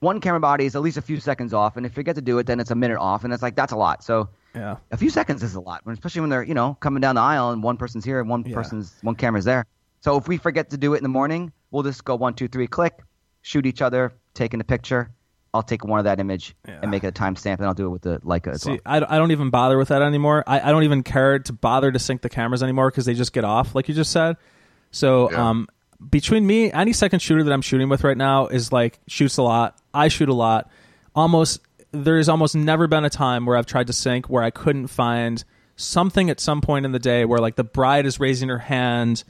one camera body is at least a few seconds off, and if you forget to do it, then it's a minute off, and it's like that's a lot. So yeah, a few seconds is a lot, especially when they're you know coming down the aisle and one person's here and one Yeah. person's one camera's there. So if we forget to do it in the morning, we'll just go one, two, three, click, shoot each other, taking a picture. I'll take one of that image Yeah. and make it a timestamp, and I'll do it with the Leica as See, well. I, I don't even bother with that anymore. I, I don't even care to bother to sync the cameras anymore because they just get off, like you just said. So, Yeah. um, between me, any second shooter that I'm shooting with right now is like shoots a lot. I shoot a lot. Almost, there's almost never been a time where I've tried to sync where I couldn't find something at some point in the day where like the bride is raising her hand,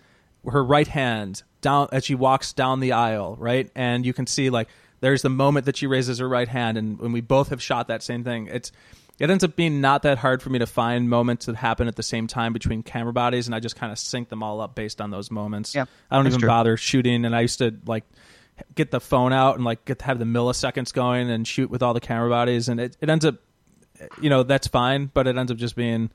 her right hand down as she walks down the aisle, right? And you can see like there's the moment that she raises her right hand, and when we both have shot that same thing, it's it ends up being not that hard for me to find moments that happen at the same time between camera bodies, and I just kind of sync them all up based on those moments. Yeah, I don't even true. bother shooting, and I used to like get the phone out and like get to have the milliseconds going and shoot with all the camera bodies, and it, it ends up, you know, that's fine, but it ends up just being,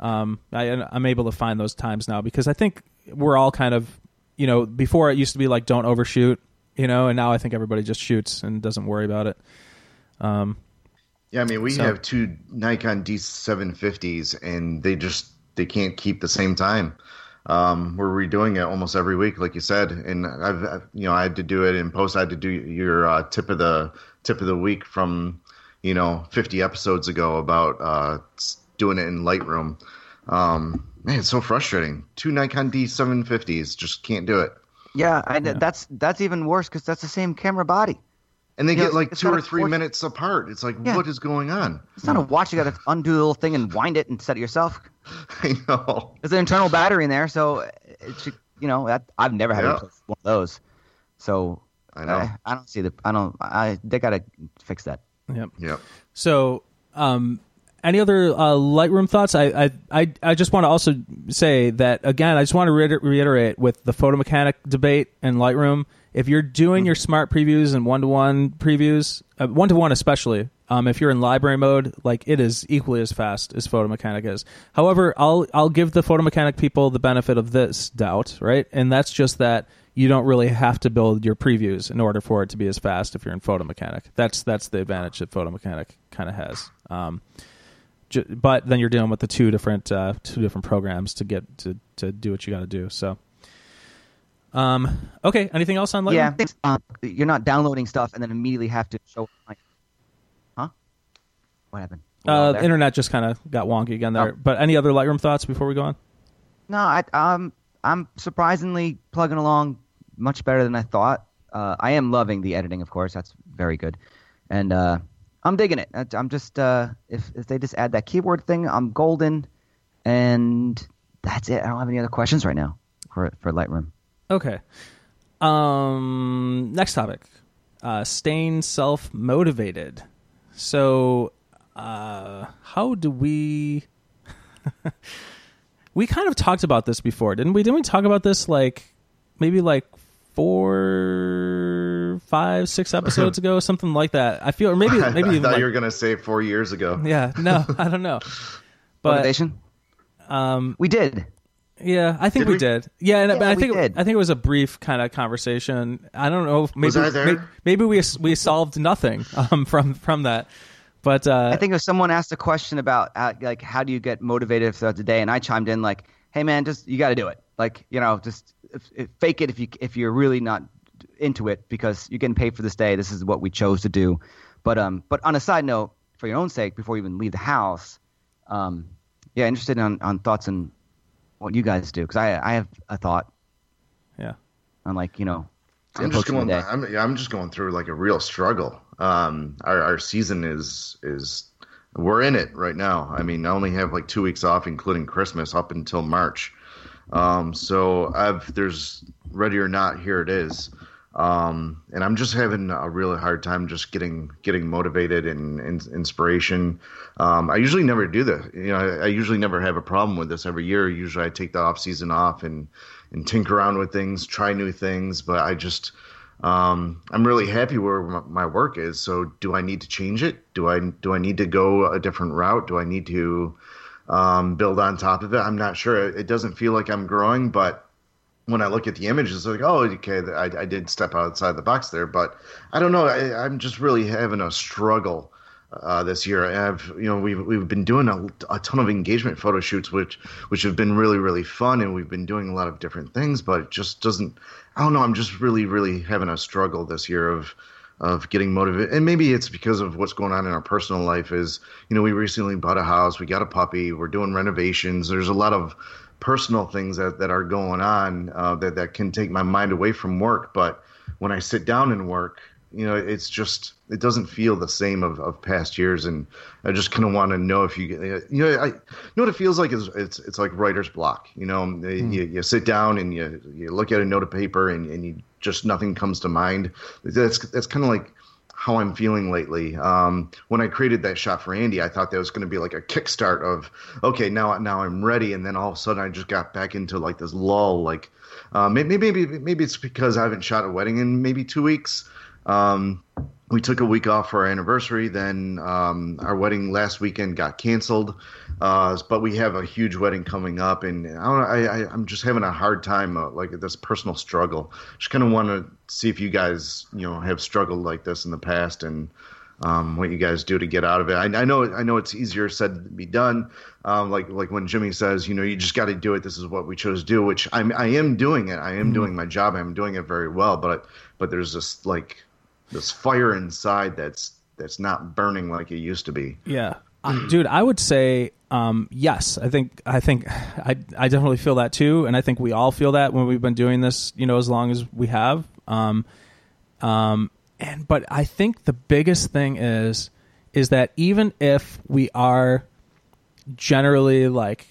um, I, I'm able to find those times now because I think we're all kind of, you know, before it used to be like don't overshoot, you know, and now I think everybody just shoots and doesn't worry about it. Um, Yeah, I mean, we So- have two Nikon D750s, and they just they can't keep the same time. Um, we're redoing it almost every week, like you said, and I've, I've you know I had to do it in post. I had to do your uh, tip of the tip of the week from you know 50 episodes ago about uh, doing it in Lightroom. Um, man, it's so frustrating. Two Nikon D750s just can't do it, Yeah, I, that's that's even worse because that's the same camera body. and they Yeah, get like it's two not or three force- minutes apart. It's like, Yeah. what is going on? It's not a watch. You got to undo the little thing and wind it and set it yourself. [LAUGHS] I know. There's an internal battery in there, so it should, you know, that, I've never had Yeah. one of those. So I know. I, I don't see the. I don't. I they got to fix that. yep. Yep. So, um, any other uh, Lightroom thoughts? I, I, I, just want to also say that again. I just want to reiter- reiterate with the photo mechanic debate and Lightroom. If you're doing your smart previews and one to one previews, one to one especially, um, if you're in library mode, like it is equally as fast as photo mechanic is. However, I'll I'll give the photo mechanic people the benefit of this doubt, right? And that's just that you don't really have to build your previews in order for it to be as fast if you're in photo mechanic. That's that's the advantage that photo mechanic kind of has. Um, but then you're dealing with the two different uh, two different programs to get to to do what you got to do. So, um, okay. Anything else on Lightroom? Yeah, um, you're not downloading stuff and then immediately have to show. Huh? What happened? Uh, there? internet just kind of got wonky again there. Oh. But any other Lightroom thoughts before we go on? No, I, um, I'm surprisingly plugging along much better than I thought. Uh, I am loving the editing, of course. That's very good, and uh, I'm digging it. I'm just uh, if if they just add that keyboard thing, I'm golden, and that's it. I don't have any other questions right now for for Lightroom. Okay. Um, next topic. Uh, staying self motivated. So, uh, how do we? [LAUGHS] we kind of talked about this before, didn't we? Didn't we talk about this like maybe like four, five, six [LAUGHS] episodes ago, something like that? I feel, or maybe, [LAUGHS] maybe I even thought like, you were gonna say four years ago. yeah, no, [LAUGHS] I don't know, but Motivation. um, We did. yeah, I think Did we, we? did. Yeah, and Yeah, I we think did. I think it was a brief kind of conversation. I don't know. if Maybe I there? maybe we we solved nothing um, from from that. But uh, I think if someone asked a question about uh, like how do you get motivated throughout the day, and I chimed in like, "Hey man, just you got to do it. Like you know, just if, if, fake it if you if you're really not into it because you're getting paid for this day. This is what we chose to do. But um, but on a side note, for your own sake, before you even leave the house, um, yeah, interested on on thoughts on what you guys do because I I have a thought yeah. on like you know. I'm just going. I'm, yeah, I'm just going through like a real struggle. Um, our, our season is is we're in it right now. I mean, I only have like two weeks off, including Christmas, up until March. Um, so I've there's ready or not, here it is. Um, and I'm just having a really hard time just getting getting motivated and, and inspiration. Um, I usually never do this. You know, I, I usually never have a problem with this every year. Usually, I take the off season off and and tinker around with things, try new things. But I just um, I'm really happy where my, work is. So, do I need to change it? Do I do I need to go a different route? Do I need to um, build on top of it? I'm not sure. It doesn't feel like I'm growing, but when I look at the images, like, oh, okay, I, I did step outside the box there, but I don't know. I, I'm just really having a struggle uh, this year. I've, you know, we've we've been doing a, a ton of engagement photo shoots, which which have been really really fun, and we've been doing a lot of different things, but it just doesn't. I don't know. I'm just really really having a struggle this year of of getting motivated, and maybe it's because of what's going on in our personal life. Is you know, we recently bought a house, we got a puppy, we're doing renovations. There's a lot of personal things that, that are going on uh, that that can take my mind away from work. But when I sit down and work, you know, it's just it doesn't feel the same of, of past years, and I just kind of want to know if you uh, you know I you know what it feels like is it's it's like writer's block. You know, um, hmm. you, you sit down and you you look at a note of paper and, and you just nothing comes to mind. That's that's kind of like how I'm feeling lately. Um, when I created that shot for Andy, I thought that was going to be like a kickstart of okay, now now I'm ready, and then all of a sudden I just got back into like this lull. Like uh, maybe maybe maybe it's because I haven't shot a wedding in maybe two weeks. Um, we took a week off for our anniversary. Then um, our wedding last weekend got canceled, uh, but we have a huge wedding coming up, and I don't, I, I, I'm just having a hard time, uh, like this personal struggle. Just kind of want to see if you guys, you know, have struggled like this in the past, and um, what you guys do to get out of it. I, I know I know it's easier said than be done. Um, like like when Jimmy says, you know, you just got to do it. This is what we chose to do, which I'm I am doing it. I am doing my job. I'm doing it very well, but but there's this like this fire inside that's that's not burning like it used to be. Yeah, Uh, dude, I would say um, yes. I think I think [SIGHS] I I definitely feel that too, and I think we all feel that when we've been doing this, you know, as long as we have. Um, um, and but I think the biggest thing is is that even if we are generally like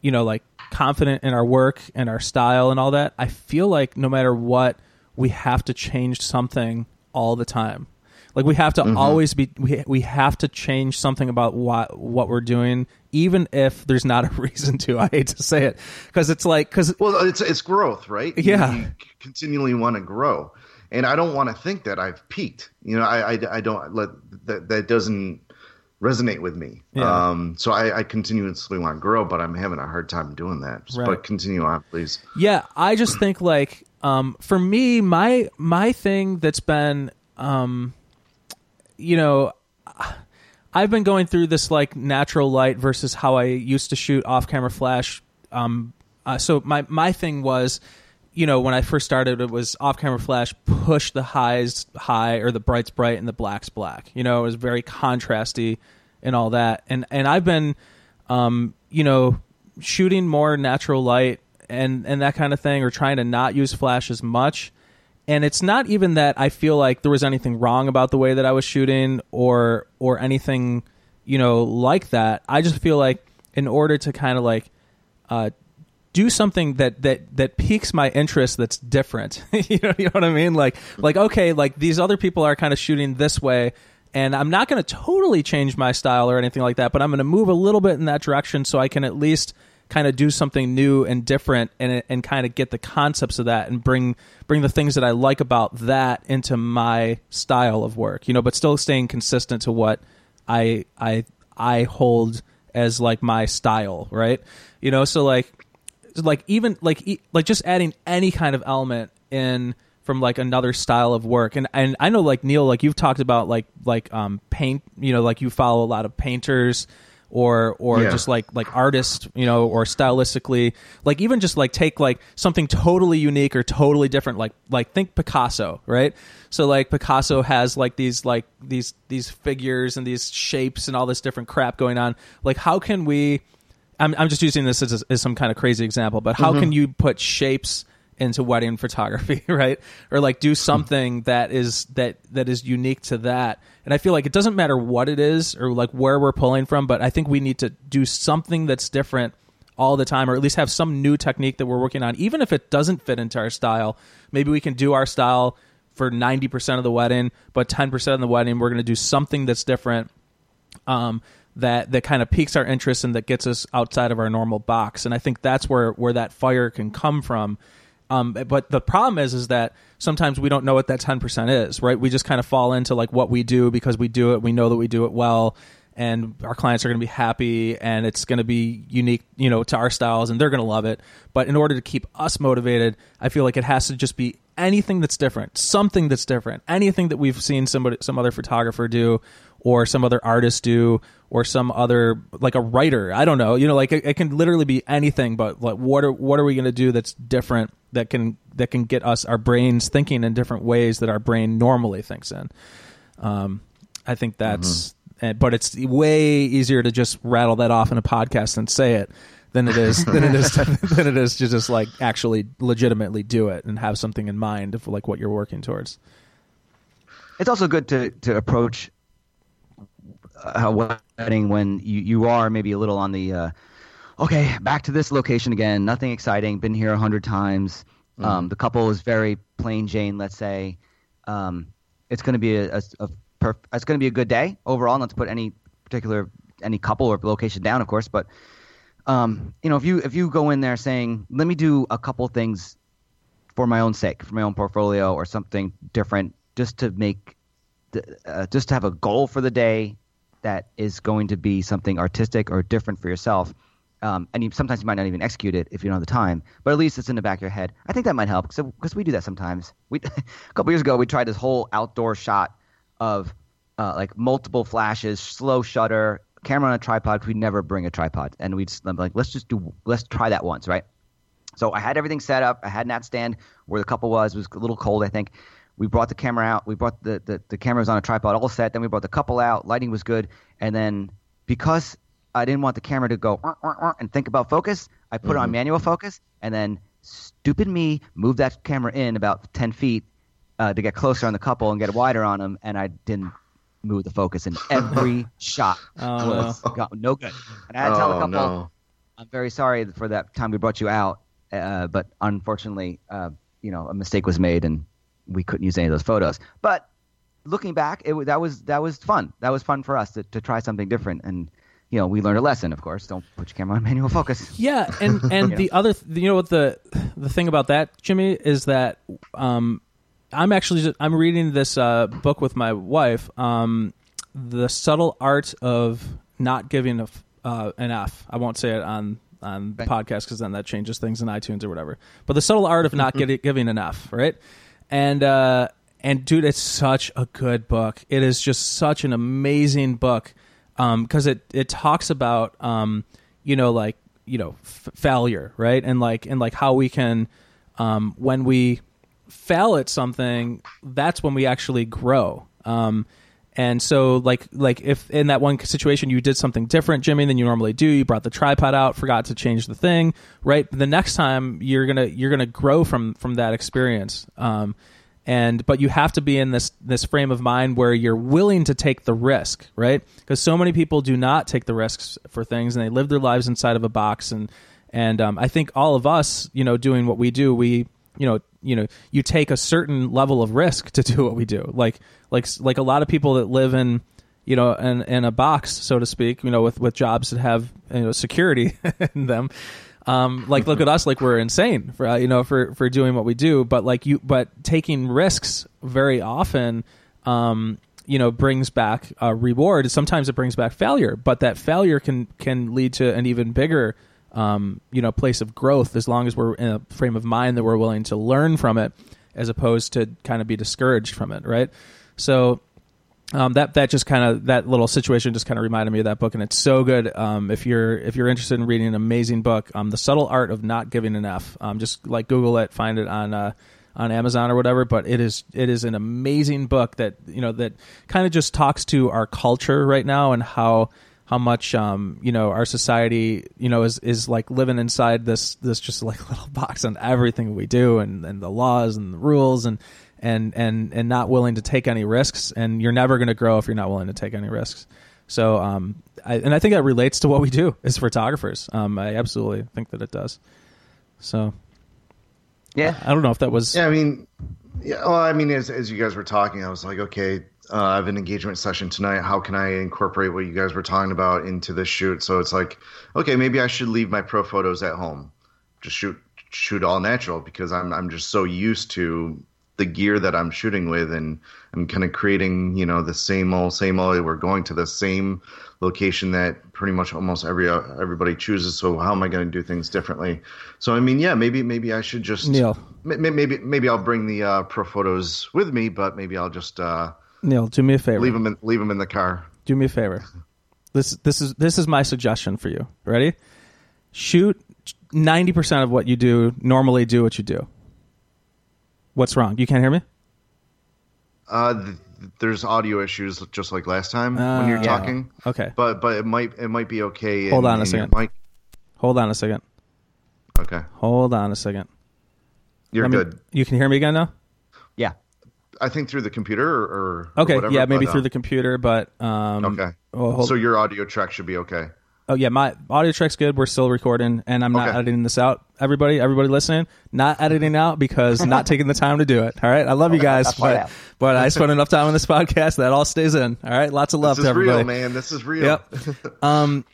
you know like confident in our work and our style and all that, I feel like no matter what, we have to change something all the time. Like we have to always be we we have to change something about what what we're doing, even if there's not a [LAUGHS] reason to. I hate to say it because it's like because Well, it's it's growth, right? You- Yeah. you, continually want to grow, and I don't want to think that I've peaked. You know, I I, I don't let that that doesn't resonate with me. Yeah. Um, so I, I continuously want to grow, but I'm having a hard time doing that. Right. But continue on, please. Yeah, I just think like um, for me, my my thing that's been, um, you know, I've been going through this like natural light versus how I used to shoot off camera flash. Um, uh, so my my thing was, you know, when I first started, it was off camera flash push the highs high or the brights bright and the blacks black. You know, it was very contrasty and all that. And and I've been, um, you know, shooting more natural light and and that kind of thing, or trying to not use flash as much. And it's not even that I feel like there was anything wrong about the way that I was shooting or or anything, you know, like that. I just feel like in order to kind of like uh, do something that that that piques my interest that's different [LAUGHS] you know you know what i mean like like okay like these other people are kind of shooting this way and i'm not going to totally change my style or anything like that but i'm going to move a little bit in that direction so i can at least kind of do something new and different and and kind of get the concepts of that and bring bring the things that i like about that into my style of work you know but still staying consistent to what i i i hold as like my style right? You know so like like even like like just adding any kind of element in from like another style of work. And and I know like Neil like you've talked about like like um paint you know like you follow a lot of painters or or Yeah. just like like artists you know or stylistically like even just like take like something totally unique or totally different like like think Picasso right? So like Picasso has like these like these these figures and these shapes and all this different crap going on. Like how can we I'm, I'm just using this as, as some kind of crazy example, but how mm-hmm. can you put shapes into wedding photography, [LAUGHS] right? Or like do something that is that that is unique to that. And I feel like it doesn't matter what it is or like where we're pulling from, but I think we need to do something that's different all the time or at least have some new technique that we're working on even if it doesn't fit into our style. Maybe we can do our style for 90% of the wedding, but 10% of the wedding we're going to do something that's different um, that that kind of piques our interest and that gets us outside of our normal box. And I think that's where where that fire can come from. Um, but the problem is, is that sometimes we don't know what that ten percent is, right? We just kind of fall into like what we do because we do it. We know that we do it well, and our clients are going to be happy, and it's going to be unique, you know, to our styles, and they're going to love it. But in order to keep us motivated, I feel like it has to just be anything that's different, something that's different, anything that we've seen somebody, some other photographer do, or some other artist do, or some other like a writer. I don't know. You know, like it, it can literally be anything. But like, what are what are we going to do that's different that can that can get us our brains thinking in different ways that our brain normally thinks in? Um, I think that's. eh, But it's way easier to just rattle that off in a podcast and say it than it is than it is to, [LAUGHS] than it is to just like actually legitimately do it and have something in mind of like what you're working towards. it's also good to to approach a wedding when you you are maybe a little on the uh, okay back to this location again nothing exciting been here a hundred times. Um, the couple is very plain jane let's say. Um, it's going to be a, a, a perf- it's going to be a good day overall not to put any particular any couple or location down of course but um, you know if you if you go in there saying let me do a couple things for my own sake, for my own portfolio or something different, just to make, the, uh, just to have a goal for the day that is going to be something artistic or different for yourself. Um, and you, sometimes you might not even execute it if you don't have the time, but at least it's in the back of your head. I think that might help because we do that sometimes. We [LAUGHS] a couple years ago we tried this whole outdoor shot of uh, like multiple flashes, slow shutter, camera on a tripod. We never bring a tripod, and we just like let's just do let's try that once, right? So I had everything set up. I had Nat stand where the couple was. It was a little cold, I think. We brought the camera out. We brought the, the, the camera was on a tripod all set. Then we brought the couple out. Lighting was good. And then because I didn't want the camera to go and think about focus, I put it on manual focus. And then stupid me moved that camera in about 10 feet uh, to get closer on the couple and get wider on them. And I didn't move the focus. And every [LAUGHS] shot Oh, was got, no good. And I had to tell the Oh, couple, no. I'm very sorry for that time we brought you out, uh, but unfortunately, uh, you know, a mistake was made and we couldn't use any of those photos. But looking back, it that was that was fun. That was fun for us to, to try something different, and you know, we learned a lesson. Of course, don't put your camera on [LAUGHS] manual focus. Yeah, and [LAUGHS] and the other, th- you know, what the the thing about that, Jimmy, is that um, I'm actually just, I'm reading this uh, book with my wife, um, the subtle art of not giving a f- uh, an F. I won't say it on on the podcast because then that changes things in iTunes or whatever. But the subtle art of not [LAUGHS] getting giving an F, right? And uh, and dude, it's such a good book. It is just such an amazing book because it it talks about um, you know like you know f- failure, right? And like and like how we can um, when we fail at something, that's when we actually grow. Um, and so, like, like if in that one situation you did something different, Jimmy, than you normally do, you brought the tripod out, forgot to change the thing, right? The next time you're gonna you're gonna grow from from that experience. Um, and but you have to be in this this frame of mind where you're willing to take the risk, right? Because so many people do not take the risks for things, and they live their lives inside of a box. And and um, I think all of us, you know, doing what we do, we you know you know you take a certain level of risk to [LAUGHS] do what we do. Like like like a lot of people that live in you know in in a box so to speak you know with with jobs that have you know security [LAUGHS] in them. Um like look at us like we're insane for uh, you know for for doing what we do. But like you but taking risks very often um you know brings back a reward. Sometimes it brings back failure but that failure can can lead to an even bigger um, you know place of growth as long as we're in a frame of mind that we're willing to learn from it as opposed to kind of be discouraged from it, right? So um, that that just kind of that little situation just kind of reminded me of that book, and it's so good. Um, if you're if you're interested in reading an amazing book, um, the subtle art of not giving enough Um, just like Google it, find it on uh, on Amazon or whatever. But it is it is an amazing book that you know that kind of just talks to our culture right now and how how much um, you know our society you know is is like living inside this this just like [LAUGHS] little box on everything we do and and the laws and the rules and and and and not willing to take any risks and you're never going to grow if you're not willing to take any risks so um I, and i think that relates to what we do as photographers um i absolutely think that it does so Yeah. i don't know if that was Yeah, I mean, yeah. Well, I mean, as as you guys were talking, I was like, okay, uh, I have an engagement session tonight. How can I incorporate what you guys were talking about into this shoot? So it's like, okay, maybe I should leave my Profotos at home, just shoot shoot all natural because I'm I'm just so used to the gear that I'm shooting with, and I'm kind of creating, you know, the same old same old. We're going to the same location that pretty much almost every uh, everybody chooses. So how am I going to do things differently? So I mean, yeah, maybe maybe I should just Neil. M- m- maybe maybe I'll bring the uh, Profotos with me, but maybe I'll just uh, neil do me a favor leave him in, leave them in the car. do me a favor this this is this is my suggestion for you ready shoot 90% of what you do normally do what you do what's wrong you can't hear me Uh, th- there's audio issues just like last time when you're Uh, talking, okay but but it might it might be okay. Hold in- on a second. mic. hold on a second Okay, hold on a second you're Let me- good. you can hear me again now Yeah. I think through the computer or, or Okay, whatever, yeah, maybe but, uh, through the computer, but um, Okay, so your audio track should be okay. oh yeah, my audio track's good. We're still recording, and I'm not Okay. editing this out. Everybody, everybody listening, not editing out because [LAUGHS] not taking the time to do it. All right, I love you guys, but but I spent enough time on this podcast that all stays in. All right, lots of love This to everybody. real, man. This is real. Yep. [LAUGHS] Um.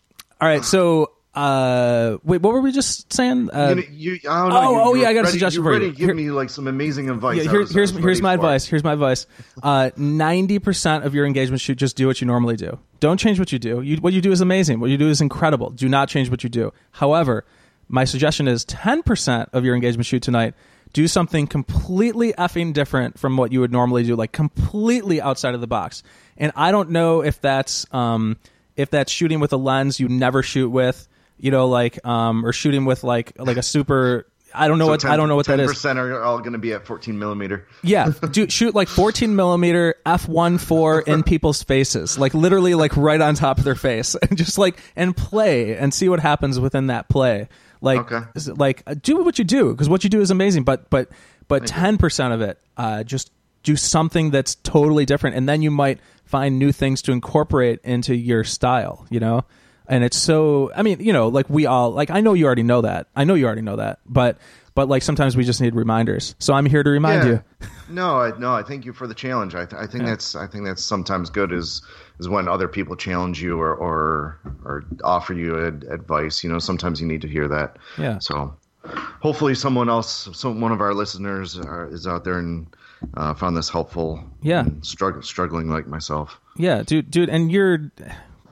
All right. So, uh, wait, what were we just saying? Uh, You, you, I don't know. Oh, you, oh, yeah, I got a suggestion for ready you. to give Here- me like some amazing advice. Yeah, here- was- here's here's my for it. advice. Here's my advice. Uh, Ninety percent of your engagement shoot just do what you normally do. Don't change what you do. You, what you do is amazing. What you do is incredible. Do not change what you do. However, my suggestion is ten percent of your engagement shoot tonight. Do something completely effing different from what you would normally do, like completely outside of the box. And I don't know if that's um, if that's shooting with a lens you never shoot with, you know, like um, or shooting with like like a super. I don't know So what I don't know what that is. percent are all going to be at 14 millimeter. Yeah, do, shoot like 14 millimeter f1.4 [LAUGHS] in people's faces, like literally like right on top of their face, [LAUGHS] and just like and play and see what happens within that play. Like, Okay. like uh, do what you do because what you do is amazing, but but but 10 percent of it, uh, just do something that's totally different, and then you might find new things to incorporate into your style. You know. And it's so, I mean, you know, like we all, like, I know you already know that. I know you already know that. But, but like sometimes we just need reminders. So I'm here to remind you. [LAUGHS] No, I, no, I thank you for the challenge. I, th- I think that's I think that's sometimes good is is when other people challenge you or or, or offer you ad- advice. You know, sometimes you need to hear that. Yeah. So hopefully, someone else, some one of our listeners are, is out there and uh, found this helpful. Yeah. and strugg- struggling like myself. Yeah, dude, dude, and you're,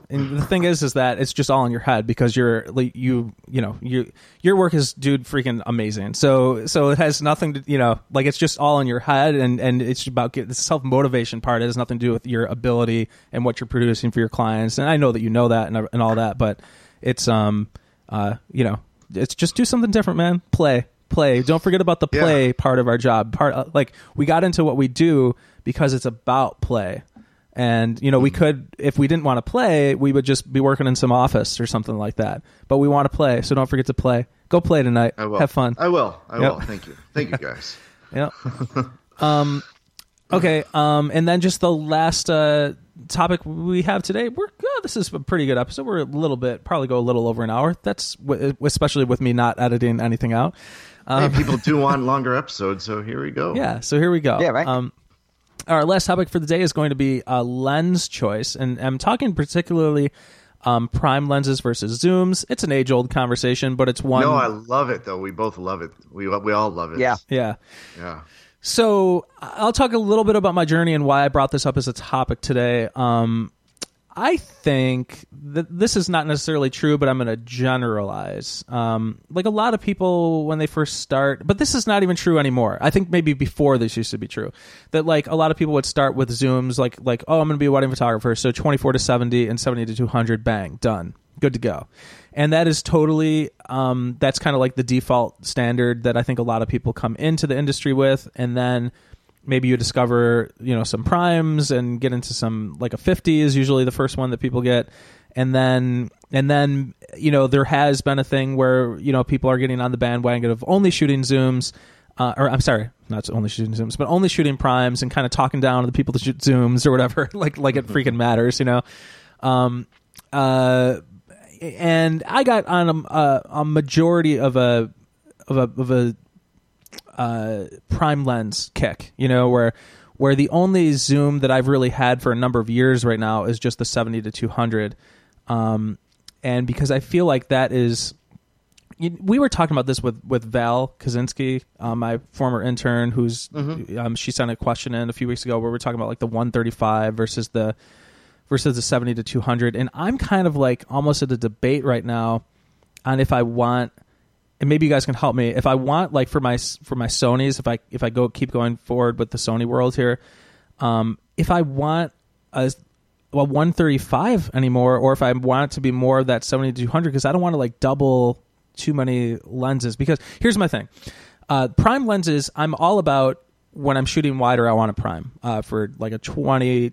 and the thing is, is that it's just all in your head because you're like you, you know, you your work is, dude, freaking amazing. So, so it has nothing to, you know, like it's just all in your head, and and it's about get, the self motivation part. It has nothing to do with your ability and what you're producing for your clients. And I know that you know that and and all that, but it's um, uh, you know, it's just do something different, man. Play, play. Don't forget about the Yeah. play part of our job. Part uh, like we got into what we do because it's about play. And you know, we could if we didn't want to play, we would just be working in some office or something like that. But we want to play, so don't forget to play. Go play tonight. I will Have fun. I will. I Yep. will. Thank you. Thank you, guys. [LAUGHS] [LAUGHS] Yeah. um, okay. Um, and then just the last uh, topic we have today. We're oh, this is a pretty good episode. We're a little bit probably go a little over an hour. That's w- especially with me not editing anything out. hey, people do [LAUGHS] want longer episodes, so here we go. Um, Yeah. So here we go. Yeah, right. Um, our last topic for the day is going to be a lens choice, and I'm talking particularly um, prime lenses versus zooms. It's an age-old conversation, but it's one. No, I love it though. We both love it. We we all love it. Yeah. yeah. Yeah. So I'll talk a little bit about my journey and why I brought this up as a topic today. Um, I think that this is not necessarily true, but I'm going to generalize. Um, like a lot of people when they first start, but this is not even true anymore. I think maybe before this used to be true. That like a lot of people would start with zooms, like like oh I'm going to be a wedding photographer, so 24 to 70 and 70 to 200, bang, done, good to go. And that is totally um, that's kind of like the default standard that I think a lot of people come into the industry with, and then maybe you discover you know some primes and get into some like a 50 is usually the first one that people get and then and then you know there has been a thing where you know people are getting on the bandwagon of only shooting zooms uh, or I'm sorry, not only shooting zooms, but only shooting primes and kind of talking down to the people that shoot zooms or whatever, [LAUGHS] like like it freaking matters, you know. Um, uh, and I got on a, a, a majority of a of a of a uh, prime lens kick, you know, where where the only zoom that I've really had for a number of years right now is just the 70 to 200. Um, and because I feel like that is you, we were talking about this with with Val Kaczynski, uh, my former intern, who's um, she sent a question in a few weeks ago where we are talking about like the 135 versus the versus the 70 to 200, and I'm kind of like almost at a debate right now on if I want and maybe you guys can help me. If I want like for my for my Sony's if I if I go keep going forward with the Sony world here um, if I want a well 135 anymore or if I want it to be more of that 70 to 200 because I don't want to like double too many lenses. Because here's my thing. Uh, prime lenses I'm all about when I'm shooting wider I want a prime. Uh, for like a 20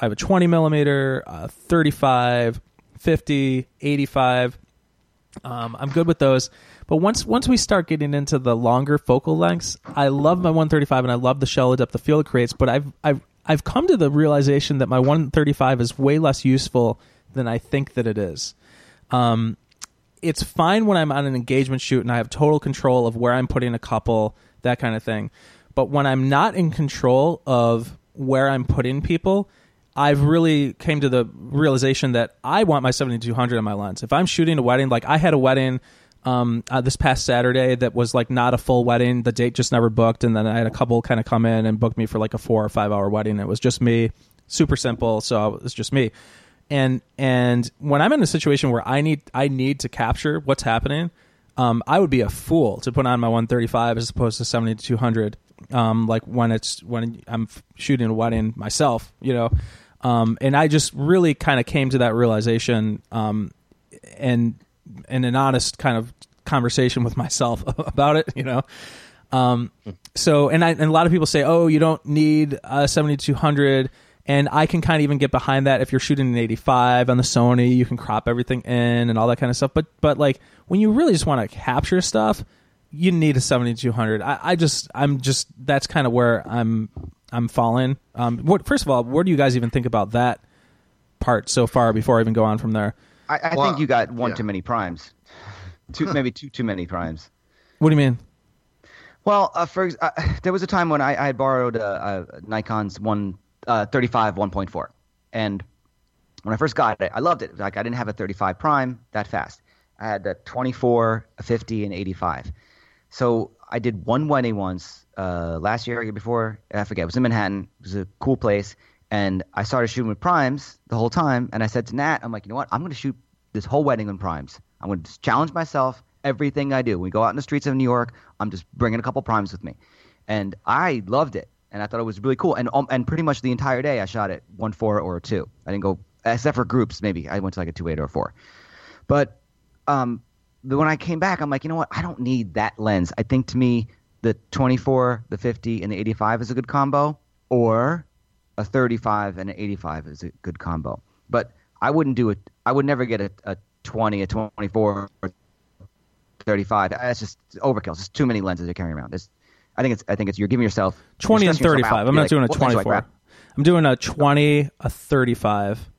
I have a 20 millimeter uh, 35 50 85 um, I'm good with those but once once we start getting into the longer focal lengths, I love my 135 and I love the shallow depth of field it creates. But I've I've I've come to the realization that my 135 is way less useful than I think that it is. Um, it's fine when I'm on an engagement shoot and I have total control of where I'm putting a couple, that kind of thing. But when I'm not in control of where I'm putting people, I've really came to the realization that I want my 7200 on my lens. If I'm shooting a wedding, like I had a wedding um, uh, this past Saturday that was like not a full wedding. The date just never booked, and then I had a couple kind of come in and book me for like a four or five hour wedding. It was just me, super simple. So it was just me. And and when I'm in a situation where I need I need to capture what's happening, um, I would be a fool to put on my 135 as opposed to 70 to 200. Um, like when it's when I'm shooting a wedding myself, you know. Um, and I just really kind of came to that realization. Um, and in an honest kind of conversation with myself [LAUGHS] about it, you know. Um, so, and I, and a lot of people say, oh, you don't need a 7200. And I can kind of even get behind that if you're shooting an 85 on the Sony, you can crop everything in and all that kind of stuff. But, but like when you really just want to capture stuff, you need a 7200. I, I just, I'm just, that's kind of where I'm, I'm falling. Um, what, first of all, where do you guys even think about that part so far before I even go on from there? I, I well, think you got one yeah. too many primes. Two, [LAUGHS] maybe two too many primes. What do you mean? Well, uh, for uh, there was a time when I, I had borrowed a, a Nikon's one uh, 35 1.4, and when I first got it, I loved it. Like I didn't have a 35 prime that fast. I had the 24, a 50, and 85. So I did one wedding once uh, last year, year before. I forget. It was in Manhattan. It was a cool place. And I started shooting with primes the whole time. And I said to Nat, I'm like, you know what? I'm going to shoot this whole wedding in primes. I'm going to challenge myself everything I do. When we go out in the streets of New York, I'm just bringing a couple primes with me. And I loved it. And I thought it was really cool. And um, and pretty much the entire day I shot it one four or a two. I didn't go except for groups. Maybe I went to like a two eight or a four. But um, when I came back, I'm like, you know what? I don't need that lens. I think to me, the 24, the 50, and the 85 is a good combo. Or a 35 and an 85 is a good combo. But I wouldn't do it. I would never get a, a 20, a 24, or 35. That's just overkill. It's just too many lenses you're carrying around. It's, I think it's. I think it's. You're giving yourself 20 and 35. I'm not like, doing a 24. I'm doing a 20, a 35,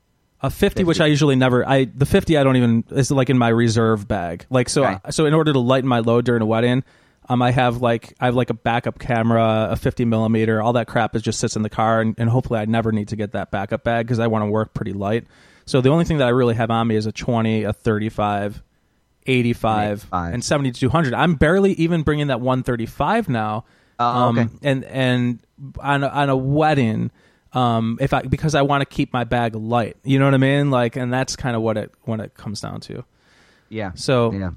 a 50, 50, which I usually never. I the 50 I don't even is like in my reserve bag. Like so. Okay. so in order to lighten my load during a wedding, um, I have like I have like a backup camera, a 50 millimeter. All that crap is just sits in the car, and, and hopefully I never need to get that backup bag because I want to work pretty light. So the only thing that I really have on me is a 20, a 35, 85, 85. and 7200. I'm barely even bringing that 135 now. Uh, okay. Um, and and on a, on a wedding, Um, if I because I want to keep my bag light, you know what I mean? Like, and that's kind of what it when it comes down to. Yeah. So, yeah.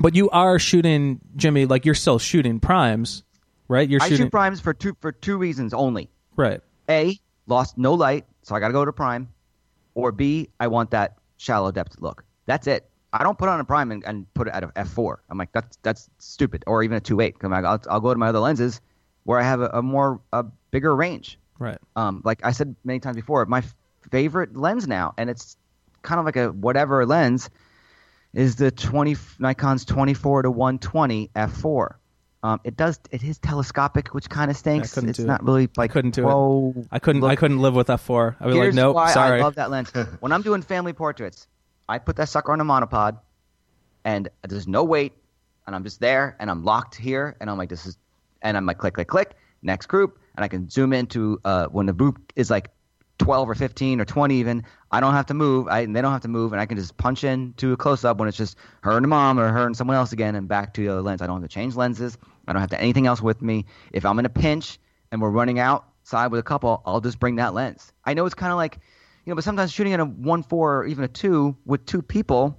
But you are shooting Jimmy, like you're still shooting primes, right? You're I shoot primes for two for two reasons only. right. A, lost no light, so I got to go to prime. Or B, I want that shallow depth look. That's it. I don't put on a prime and, and put it at a f4. I'm like that's that's stupid. Or even a 2.8. I'm like, I'll, I'll go to my other lenses where I have a, a more a bigger range. Right. Um, like I said many times before, my favorite lens now, and it's kind of like a whatever lens, is the 20 Nikon's 24 to 120 f4. Um, it does it is telescopic, which kind of stinks. It's do it. not really like couldn't do it. I couldn't. look I couldn't live with F4. I'd be like, Here's nope, why sorry. I love that lens. [LAUGHS] when I'm doing family portraits, I put that sucker on a monopod, and there's no weight, and I'm just there, and I'm locked here, and I'm like, this is, and I'm like, click, click, click, next group, and I can zoom into uh, when the group is like 12 or 15 or 20 even. I don't have to move, I, and they don't have to move, and I can just punch in to a close up when it's just her and mom or her and someone else again, and back to the other lens. I don't have to change lenses. I don't have to anything else with me. If I'm in a pinch and we're running outside with a couple, I'll just bring that lens. I know it's kind of like, you know, but sometimes shooting at a one four or even a two with two people,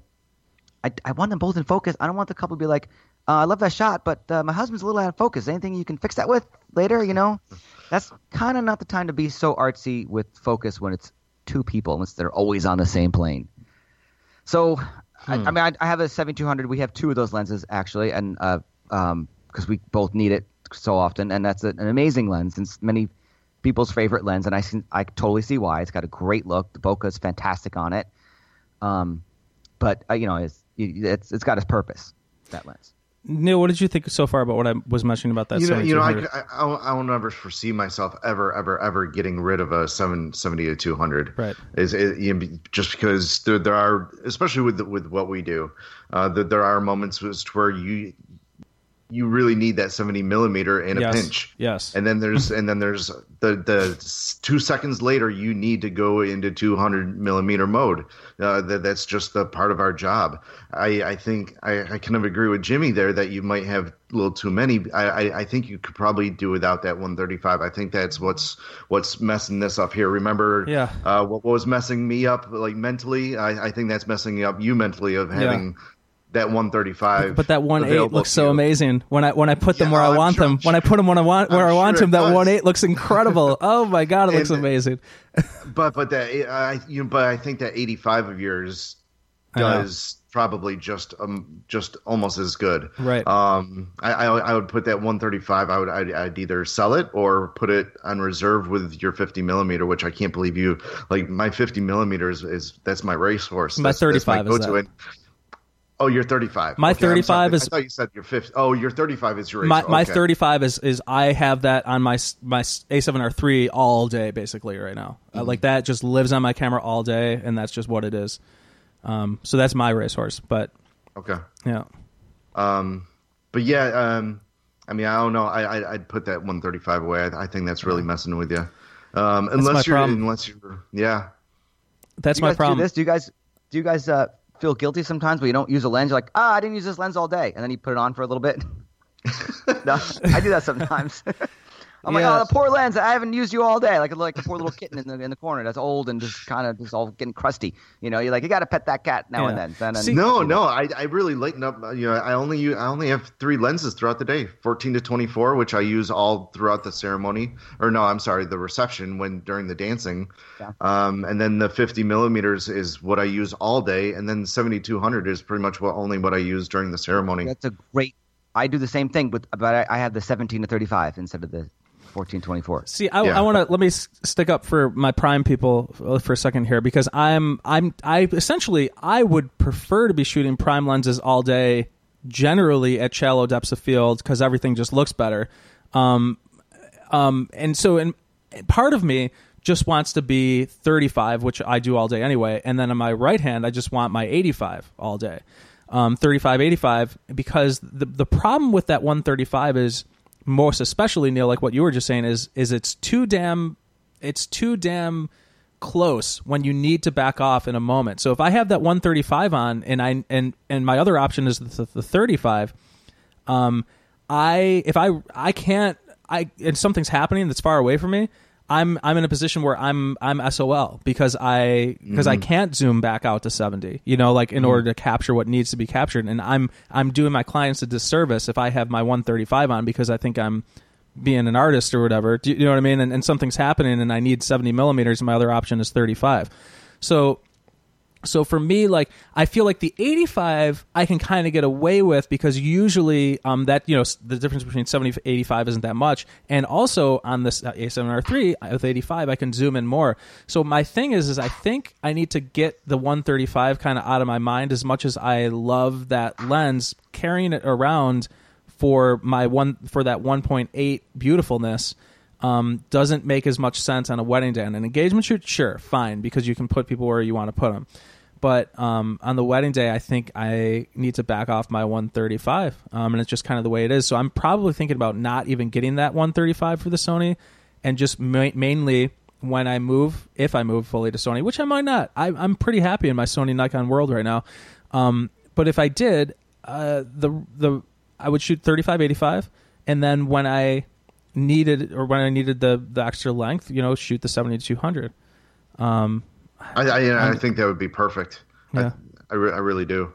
I, I want them both in focus. I don't want the couple to be like, uh, I love that shot, but uh, my husband's a little out of focus. Anything you can fix that with later? You know, that's kind of not the time to be so artsy with focus when it's two people, unless they're always on the same plane. So, I, I mean, I, I have a 7200. We have two of those lenses actually, and uh, um, because we both need it so often, and that's a, an amazing lens. and It's many people's favorite lens, and I I totally see why. It's got a great look. The bokeh is fantastic on it. Um, but uh, you know, it's it's it's got its purpose. That lens. Neal, what did you think so far about what I was mentioning about that? you know, you know, I, 7200? I, I will never foresee myself ever, ever, ever getting rid of a 770 to 200. Right. Is, is you know, just because there, there are, especially with with what we do, uh, that there are moments where you you really need that 70 millimeter in a Yes. pinch. Yes. And then there's and then there's the the two seconds later you need to go into 200 millimeter mode. Uh, that that's just the part of our job. I I think I, I kind of agree with Jimi there that you might have a little too many. I, I I think you could probably do without that 135. I think that's what's what's messing this up here. Remember, Yeah. uh, what, what was messing me up like mentally? I, I think that's messing up you mentally of having. That 135, But that one eight looks so amazing. When I when I put them Yeah, where I want sure- them, when I put them when I want where I'm I want sure them, that one eight looks incredible. [LAUGHS] oh my god, it looks amazing. [LAUGHS] But but that I you know, but I think that 85 of yours does probably just um just almost as good. Right. Um, I I, I would put that 135. I would I'd, I'd either sell it or put it on reserve with your 50 millimeter, which I can't believe you like. My 50 millimeters is that's my racehorse. My That's, that's 35 is that. And- Oh, you're 35. My Okay, 35 is- I thought you said you're 50. Oh, your 35 is your my racer. my 35 is is I have that on my my A7R3 all day basically right now. Mm-hmm. Uh, like that just lives on my camera all day, and that's just what it is. Um, so that's my racehorse. But Okay. yeah, Um, but yeah, um, I mean, I don't know. I, I I'd put that 135 away. I, I think that's really messing with you. Um, my unless you're, problem. unless you're, yeah. that's you my problem. Do this? Do you guys do you guys uh, feel guilty sometimes when you don't use a lens? You're like, ah, I didn't use this lens all day, and then you put it on for a little bit. [LAUGHS] no, I do that sometimes. [LAUGHS] I'm Yeah. like, oh, the poor lens. I haven't used you all day. Like like a poor little kitten in the in the corner that's old and just kind of just all getting crusty. You know, you're like, you got to pet that cat now and Yeah. then. then and- See- No, no. I, I really lighten up. You know, I only u- I only have three lenses throughout the day: 14 to 24, which I use all throughout the ceremony. Or no, I'm sorry, the reception when during the dancing. Yeah. Um, and then the 50 millimeters is what I use all day, and then 7200 is pretty much what only what I use during the ceremony. That's a great. I do the same thing, but but I, I have the 17 to 35 instead of the 14 24. See, I, Yeah. I want to let me s- stick up for my prime people uh, for a second here because I'm I'm I essentially I would prefer to be shooting prime lenses all day, generally at shallow depths of field because everything just looks better. Um, um, and so and part of me just wants to be 35, which I do all day anyway, and then on my right hand I just want my 85 all day. Um, 35, 85, because the the problem with that 135 is most especially Neal, like what you were just saying, is is it's too damn it's too damn close when you need to back off in a moment. So if I have that 135 on and I and and my other option is the, the 35, um, I if I I can't I and something's happening that's far away from me, I'm I'm in a position where I'm I'm SOL because I because I Mm-hmm. can't zoom back out to 70. You know, like in order to capture what needs to be captured, and I'm I'm doing my clients a disservice if I have my 135 on because I think I'm being an artist or whatever. Do you, you know what I mean? And, and something's happening, and I need 70 millimeters, and my other option is 35. So so for me like i feel like the 85 i can kind of get away with because usually um that you know the difference between 70 and 85 isn't that much. And also on this uh, a7r3 with 85 i can zoom in more. So my thing is is i think i need to get the 135 kind of out of my mind as much as i love that lens carrying it around for my one for that 1.8 beautifulness um, doesn't make as much sense on a wedding day. On an engagement shoot, sure, fine, because you can put people where you want to put them. But um, on the wedding day, I think I need to back off my 135, um, and it's just kind of the way it is. So I'm probably thinking about not even getting that 135 for the Sony, and just ma- mainly when I move, if I move fully to Sony, which I might not. I, I'm pretty happy in my Sony Nikon world right now. Um, but if I did, uh, the the I would shoot 35 85, and then when I needed or when I needed the the extra length, you know, shoot the seventy two hundred. Um, I, I, I think that would be perfect. Yeah. I, I, re- I really do.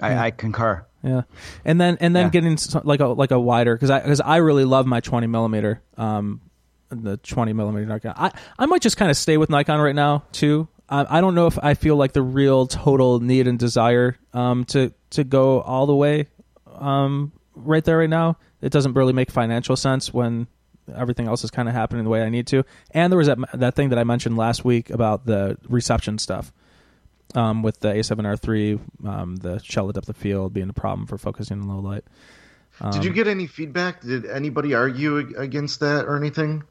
I, I concur. Yeah, and then and then Yeah. getting s- like a like a wider because I because I really love my 20 millimeter um the 20 millimeter Nikon. I I might just kind of stay with Nikon right now too. I, I don't know if I feel like the real total need and desire um to to go all the way um right there right now. It doesn't really make financial sense when everything else is kind of happening the way I need to. And there was that that thing that I mentioned last week about the reception stuff um, with the A7R3, um, the shallow depth of field being a problem for focusing in low light. Did Um, you get any feedback? Did anybody argue against that or anything?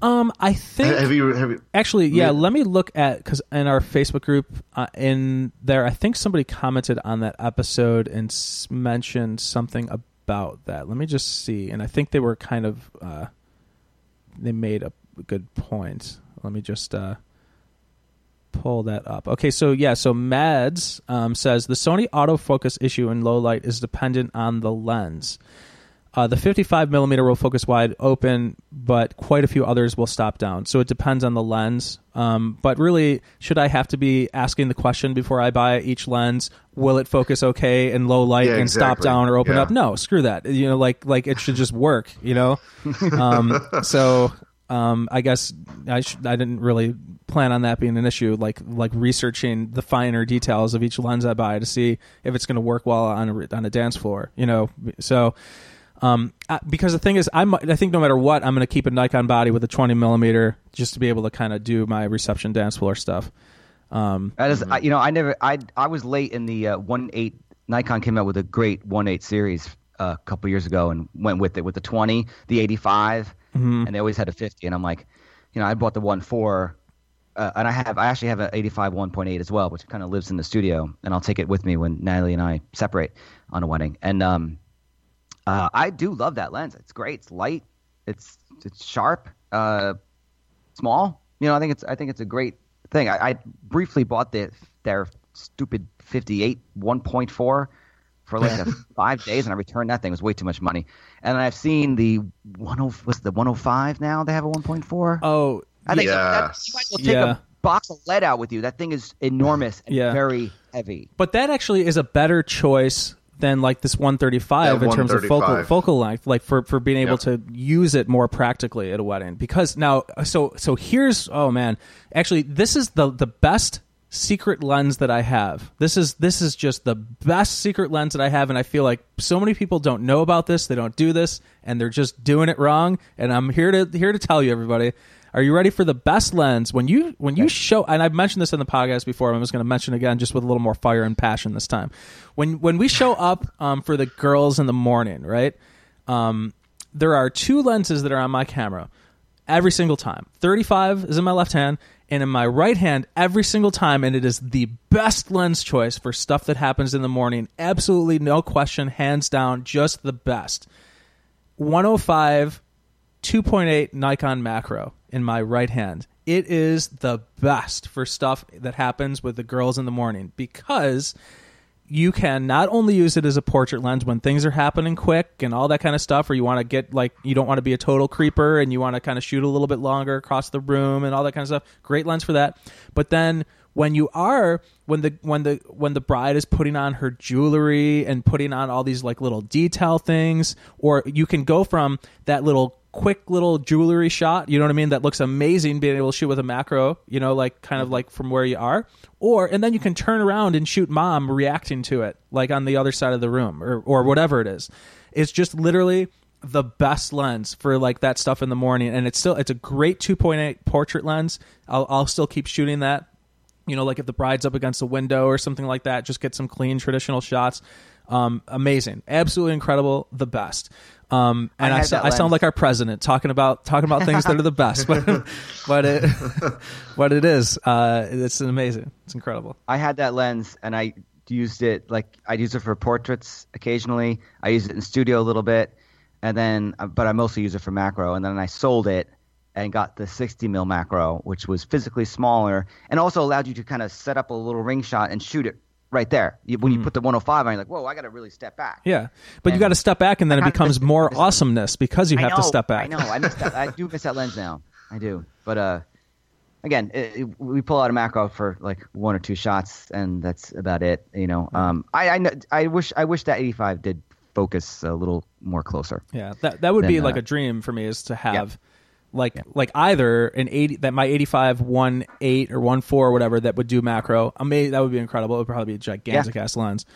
Um, I think Have you have you? actually, yeah. Yeah. Let me look at because in our Facebook group uh, in there, I think somebody commented on that episode and s- mentioned something about that. Let me just see, and I think they were kind of uh, they made a good point. Let me just uh, pull that up. Okay, so yeah, so Mads um, says the Sony autofocus issue in low light is dependent on the lens. Uh, the 55 millimeter will focus wide open, but quite a few others will stop down. So it depends on the lens. Um, but really, should I have to be asking the question before I buy each lens? Will it focus okay in low light Yeah, and stop down or open Yeah. up? No, screw that. You know, like like it should just work. You know. [LAUGHS] Um, so um, I guess I sh- I didn't really plan on that being an issue. Like like researching the finer details of each lens I buy to see if it's going to work well on a on a dance floor. You know, so. Um, uh, because the thing is, I'm, I think no matter what, I'm going to keep a Nikon body with a 20 millimeter just to be able to kind of do my reception dance floor stuff. Um, That is, I, you know, I never, I, I was late in the uh, one eight. Nikon came out with a great one eight series uh, a couple years ago and went with it with the twenty, the eighty and they always had a fifty. And I'm like, you know, I bought the one four, uh, and I have, I actually have an eighty five one point eight as well, which kind of lives in the studio, and I'll take it with me when Natalie and I separate on a wedding. And um, uh, I do love that lens. It's great. It's light. It's it's sharp. Uh, small. You know, I think it's I think it's a great thing. I, I briefly bought the their stupid 58 1.4 for like a [LAUGHS] five days, and I returned that thing. It was way too much money. And I've seen the 10 what's the 105 now? They have a 1.4. oh, I think. Yes. That, you might as well take Yeah. a box of lead out with you. That thing is enormous and Yeah. very heavy. but that actually is a better choice than like this 135 Yeah, in terms of focal focal length, like for for being able Yep. to use it more practically at a wedding. Because now, so so here's oh man, actually this is the the best secret lens that I have. This is this is just the best secret lens that I have, and I feel like so many people don't know about this. They don't do this, and they're just doing it wrong. And I'm here to here to tell you, everybody. Are you ready for the best lens when you when you show? And I've mentioned this in the podcast before. I'm just going to mention again, just with a little more fire and passion this time. When when we show up um, for the girls in the morning, right? Um, there are two lenses that are on my camera every single time. 35 is in my left hand, and in my right hand every single time, and it is the best lens choice for stuff that happens in the morning. Absolutely no question, hands down, just the best. 105 2.8 Nikon macro in my right hand. It is the best for stuff that happens with the girls in the morning because you can not only use it as a portrait lens when things are happening quick and all that kind of stuff, or you want to get like you don't want to be a total creeper and you want to kind of shoot a little bit longer across the room and all that kind of stuff. Great lens for that. But then when you are when the when the when the bride is putting on her jewelry and putting on all these like little detail things or you can go from that little quick little jewelry shot you know what i mean that looks amazing being able to shoot with a macro you know like kind of like from where you are. Or and then you can turn around and shoot mom reacting to it like on the other side of the room or or whatever it is. It's just literally the best lens for like that stuff in the morning and it's still it's a great 2.8 portrait lens. I'll, I'll still keep shooting that. You know, like if the bride's up against a window or something like that, just get some clean traditional shots. Um, amazing, absolutely incredible, the best. Um, and I I, had so- that I sound like our president talking about talking about things that are the best, but [LAUGHS] but it [LAUGHS] but it is uh, it's amazing, it's incredible. I had that lens and I used it like I use it for portraits occasionally. I use it in studio a little bit, and then uh, but I mostly use it for macro. And then I sold it and got the 60 mil macro, which was physically smaller and also allowed you to kind of set up a little ring shot and shoot it right there. You, when you put the 105 on, you're like, whoa, I got to really step back. Yeah, but you got to step back, and then it becomes miss- more miss- awesomeness because you I have to step back. I know. I miss that. I do miss that lens now. I do. But uh, again, it, it- we pull out a macro for like one or two shots, and that's about it. You know. Um, I I, I wish I wish that 85 did focus a little more closer. Yeah, that that would be like uh, a dream for me is to have like like either an 80 that my 85 one 8 or one 4 or whatever that would do macro. Amazing, that would be incredible. It would probably be a gigantic ass lens.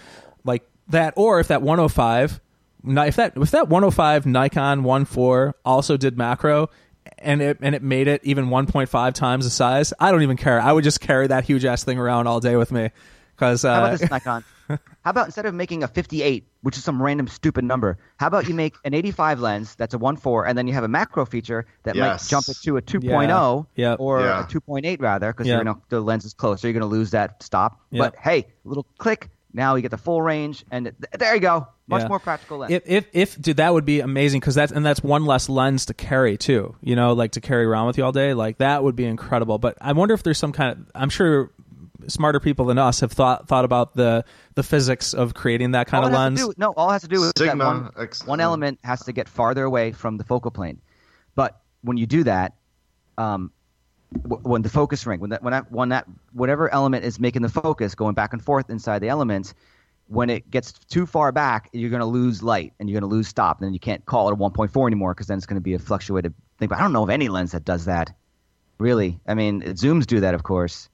Like that or if that 105 if that if that 105 Nikon 1.4 also did macro and it and it made it even 1.5 times the size, I don't even care. I would just carry that huge ass thing around all day with me cuz uh, How about this, Nikon? [LAUGHS] How about instead of making a 58, which is some random stupid number, how about you make an 85 lens that's a 1.4, and then you have a macro feature that might jump it to a 2.0 Yeah. or Yeah. a 2.8 rather, because Yeah. you're gonna the lens is closer. You're going to lose that stop. Yeah. But hey, a little click. Now you get the full range, and th- there you go. Much Yeah. more practical lens. If if if dude, that would be amazing because that's and that's one less lens to carry too. You know, like to carry around with you all day. Like that would be incredible. But I wonder if there's some kind of. I'm sure smarter people than us have thought thought about the the physics of creating that kind all of lens. do- no, all it has to do is that Sigma one, X- one element has to get farther away from the focal plane. But when you do that, um, w- when the focus ring, when that, when that, when that, whatever element is making the focus going back and forth inside the element, when it gets too far back, you're going to lose light and you're going to lose stop. And then you can't call it a 1.4 anymore because then it's going to be a fluctuated thing. But I don't know of any lens that does that. Really, I mean, zooms do that, of course.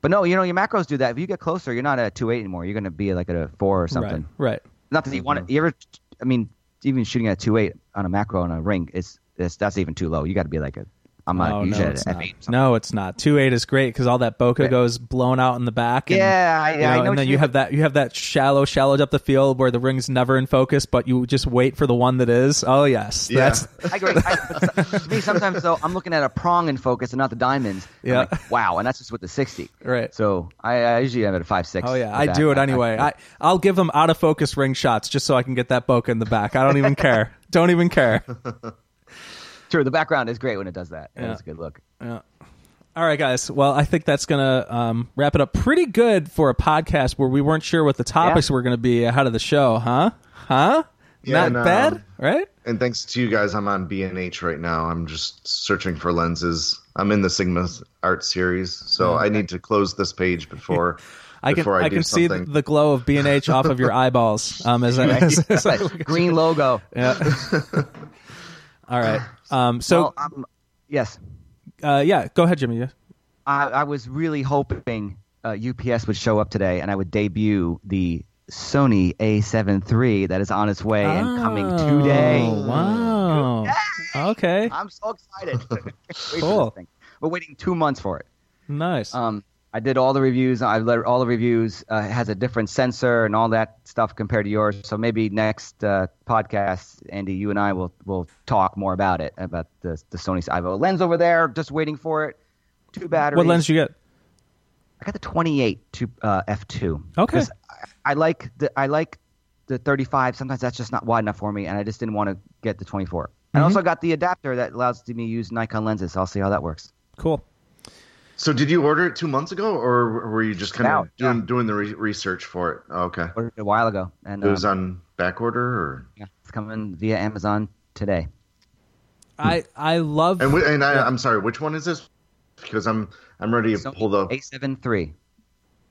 But no, you know, your macros do that. If you get closer, you're not at a 2.8 anymore. You're going to be like at a 4 or something. Right. Right. Not that you want to. Mm-hmm. You ever? I mean, even shooting at two eight on a macro on a ring is, is that's even too low. You got to be like a. I'm not Oh, usually no, at it's not. F8. No, it's not. Two eight is great because all that bokeh Yeah. goes blown out in the back. And, Yeah, I- you I know, know and then you have that you have that shallow, shallowed up the field where the ring's never in focus, but you just wait for the one that is. Oh yes, Yeah. that's I agree. I, to [LAUGHS] me, sometimes though, I'm looking at a prong in focus and not the diamonds. I'm Yeah. like, wow, and that's just with the 60. Right. So I, I usually have it at five six. Oh yeah, I that. do it anyway. I I'll give them out of focus ring shots just so I can get that bokeh in the back. I don't even care. [LAUGHS] Don't even care. [LAUGHS] True, the background is great when it does that. Yeah. That's a good look. Yeah. All right, guys. Well, I think that's gonna um, wrap it up pretty good for a podcast where we weren't sure what the topics Yeah. were gonna be ahead of the show, huh? Huh? Yeah, Not and, um, bad, right? And thanks to you guys, I'm on B&H right now. I'm just searching for lenses. I'm in the Sigma art series, so I need to close this page before [LAUGHS] I can I, I, can see something. the, the glow of B and H off of your [LAUGHS] eyeballs. Um, as, I, as, as I Green logo. Yeah. [LAUGHS] All right. [SIGHS] Um. So, well, um, yes. uh, yeah. Go ahead, Jimi. Yeah. I, I was really hoping uh, UPS would show up today and I would debut the Sony A7 III that is on its way and coming today. Oh, wow. Okay. I'm so excited. [LAUGHS] [LAUGHS] Cool. We're waiting two months for it. Nice. Um, I did all the reviews. I let all the reviews. Uh, has a different sensor and all that stuff compared to yours. So maybe next uh, podcast, Andy, you and I will will talk more about it about the the Sony. I have a lens over there, just waiting for it. Two batteries. what lens did you get? I got the 28 to uh, f2. Okay. I, I like the I like the 35. Sometimes that's just not wide enough for me, and I just didn't want to get the 24. Mm-hmm. I also got the adapter that allows me to use Nikon lenses. So I'll see how that works. Cool. So did you order it two months ago, or were you just kind Now, of doing yeah. doing the re- research for it? Oh, okay, Ordered it a while ago, and it was um, on back order, or yeah, it's coming via Amazon today. I I love and, wh- and I, Yeah. I'm sorry, which one is this? Because I'm I'm ready to Sony pull the. A7 III.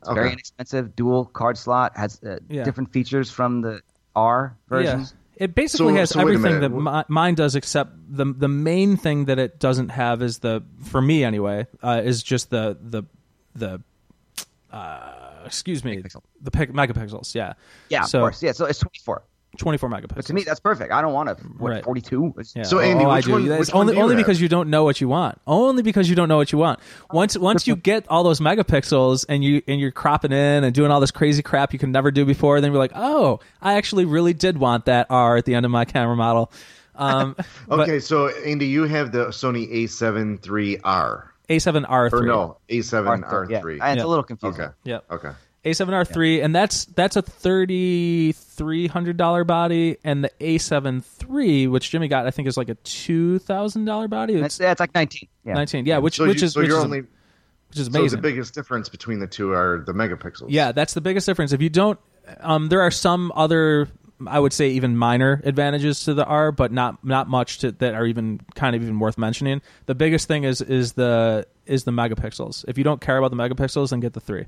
It's very inexpensive, dual card slot, has uh, Yeah. different features from the R version. Yeah. It basically So- has so everything that mi- mine does, except the the main thing that it doesn't have is the for me anyway uh, is just the the the uh, excuse me Megapixel. the pic- megapixels. Yeah, Yeah, So- of course. Yeah, so it's twenty four But megapixels. But to me, that's perfect. I don't want to. What, Right. 42? Yeah. So, Andy, oh, which I do. one- It's which one only do only have? because you don't know what you want. Only because you don't know what you want. Once once you get all those megapixels and you and you're cropping in and doing all this crazy crap you can never do before, then you're like, oh, I actually really did want that R at the end of my camera model. Um, [LAUGHS] but Okay, so Andy, you have the Sony A7 III-R, A7R3. or no, A7 R3, yeah. R3. And it's Yeah. a little confusing. Okay, Yep. okay. A7R3, and that's that's a thirty three hundred dollar body, and the A7 III, which Jimi got, I think is like a two thousand dollar body. It's, It's yeah, it's like 19. Yeah. nineteen, yeah, which So, which you, is so which you're is, only which is so the biggest difference between the two are the megapixels. Yeah, that's the biggest difference. If you don't, um, there are some other, I would say, even minor advantages to the R, but not not much to, that are even kind of even worth mentioning. The biggest thing is is the is the megapixels. If you don't care about the megapixels, then get the three.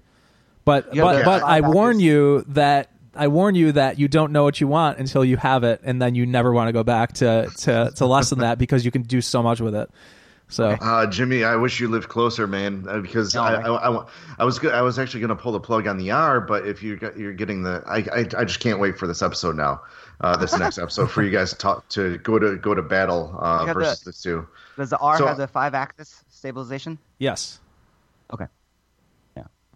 But Yeah, but the but I warn you that. I warn you that you don't know what you want until you have it, and then you never want to go back to to, to less than that because you can do so much with it. So Uh, Jimi, I wish you lived closer, man, uh, because No, I. I, I, I was go- I was actually going to pull the plug on the R, but if you got, you're getting the, I, I, I just can't wait for this episode now, uh, this next [LAUGHS] episode for you guys to talk to go to go to battle uh, versus the- the two. Does the R So- have the five axis stabilization? yes, Okay.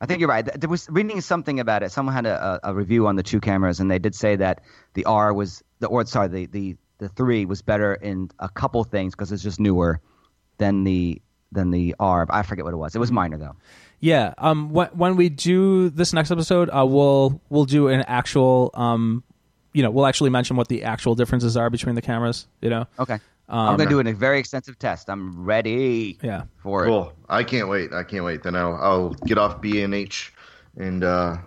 I think you're right. There was reading something about it. Someone had a, a a review on the two cameras, and they did say that the R was the or sorry the the the three was better in a couple things because it's just newer than the than the R. I forget what it was. It was minor though. Yeah. Um. When when we do this next episode, uh, we'll we'll do an actual um, you know, we'll actually mention what the actual differences are between the cameras. You know. Okay. Um, I'm going to do a very extensive test. I'm ready Yeah. for it. Cool. I can't wait. I can't wait. Then I'll, I'll get off B and H and uh,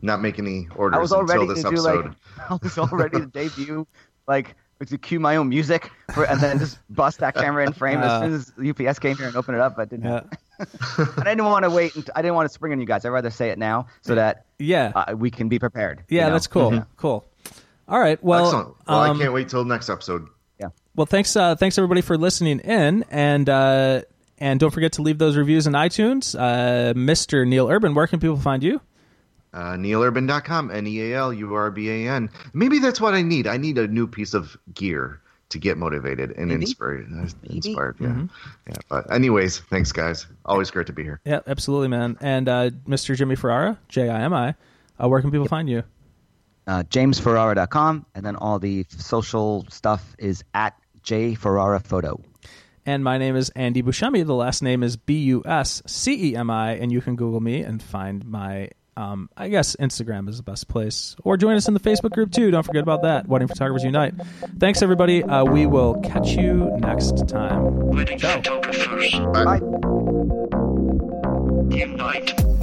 not make any orders I was all until this to do episode. like [LAUGHS] I was all ready to debut like to cue my own music for, and then just bust that camera in frame [LAUGHS] Uh, as soon as UPS came here and opened it up. But didn't. Yeah. [LAUGHS] I didn't want to wait. unt- I didn't want to spring on you guys. I'd rather say it now so that Yeah. uh, we can be prepared. yeah. you know? That's cool. Cool. All right. Well. Excellent. Well, um, I can't wait till next episode. Yeah. Well, thanks. Uh, thanks everybody for listening in, and uh, and don't forget to leave those reviews in iTunes. Uh, Mr. Neal Urban, where can people find you? Uh, NealUrban.com, N E A L U R B A N. Maybe that's what I need. I need a new piece of gear to get motivated and Maybe. inspired. uh, Maybe. Inspired, yeah. Mm-hmm. yeah. But anyways, thanks guys. Always great to be here. Yeah, absolutely, man. And uh, Mr. Jimi Ferrara, J I M I. Uh, where can people find you? Uh, JamesFerrara.com and then all the social stuff is at jferrara photo. And my name is Andy Buscemi. The last name is B U S C E M I, and you can Google me and find my. Um, I guess Instagram is the best place, or join us in the Facebook group too. Don't forget about that. Wedding Photographers Unite. Thanks, everybody. Uh, we will catch you next time. Wedding photographers Bye. Bye. unite.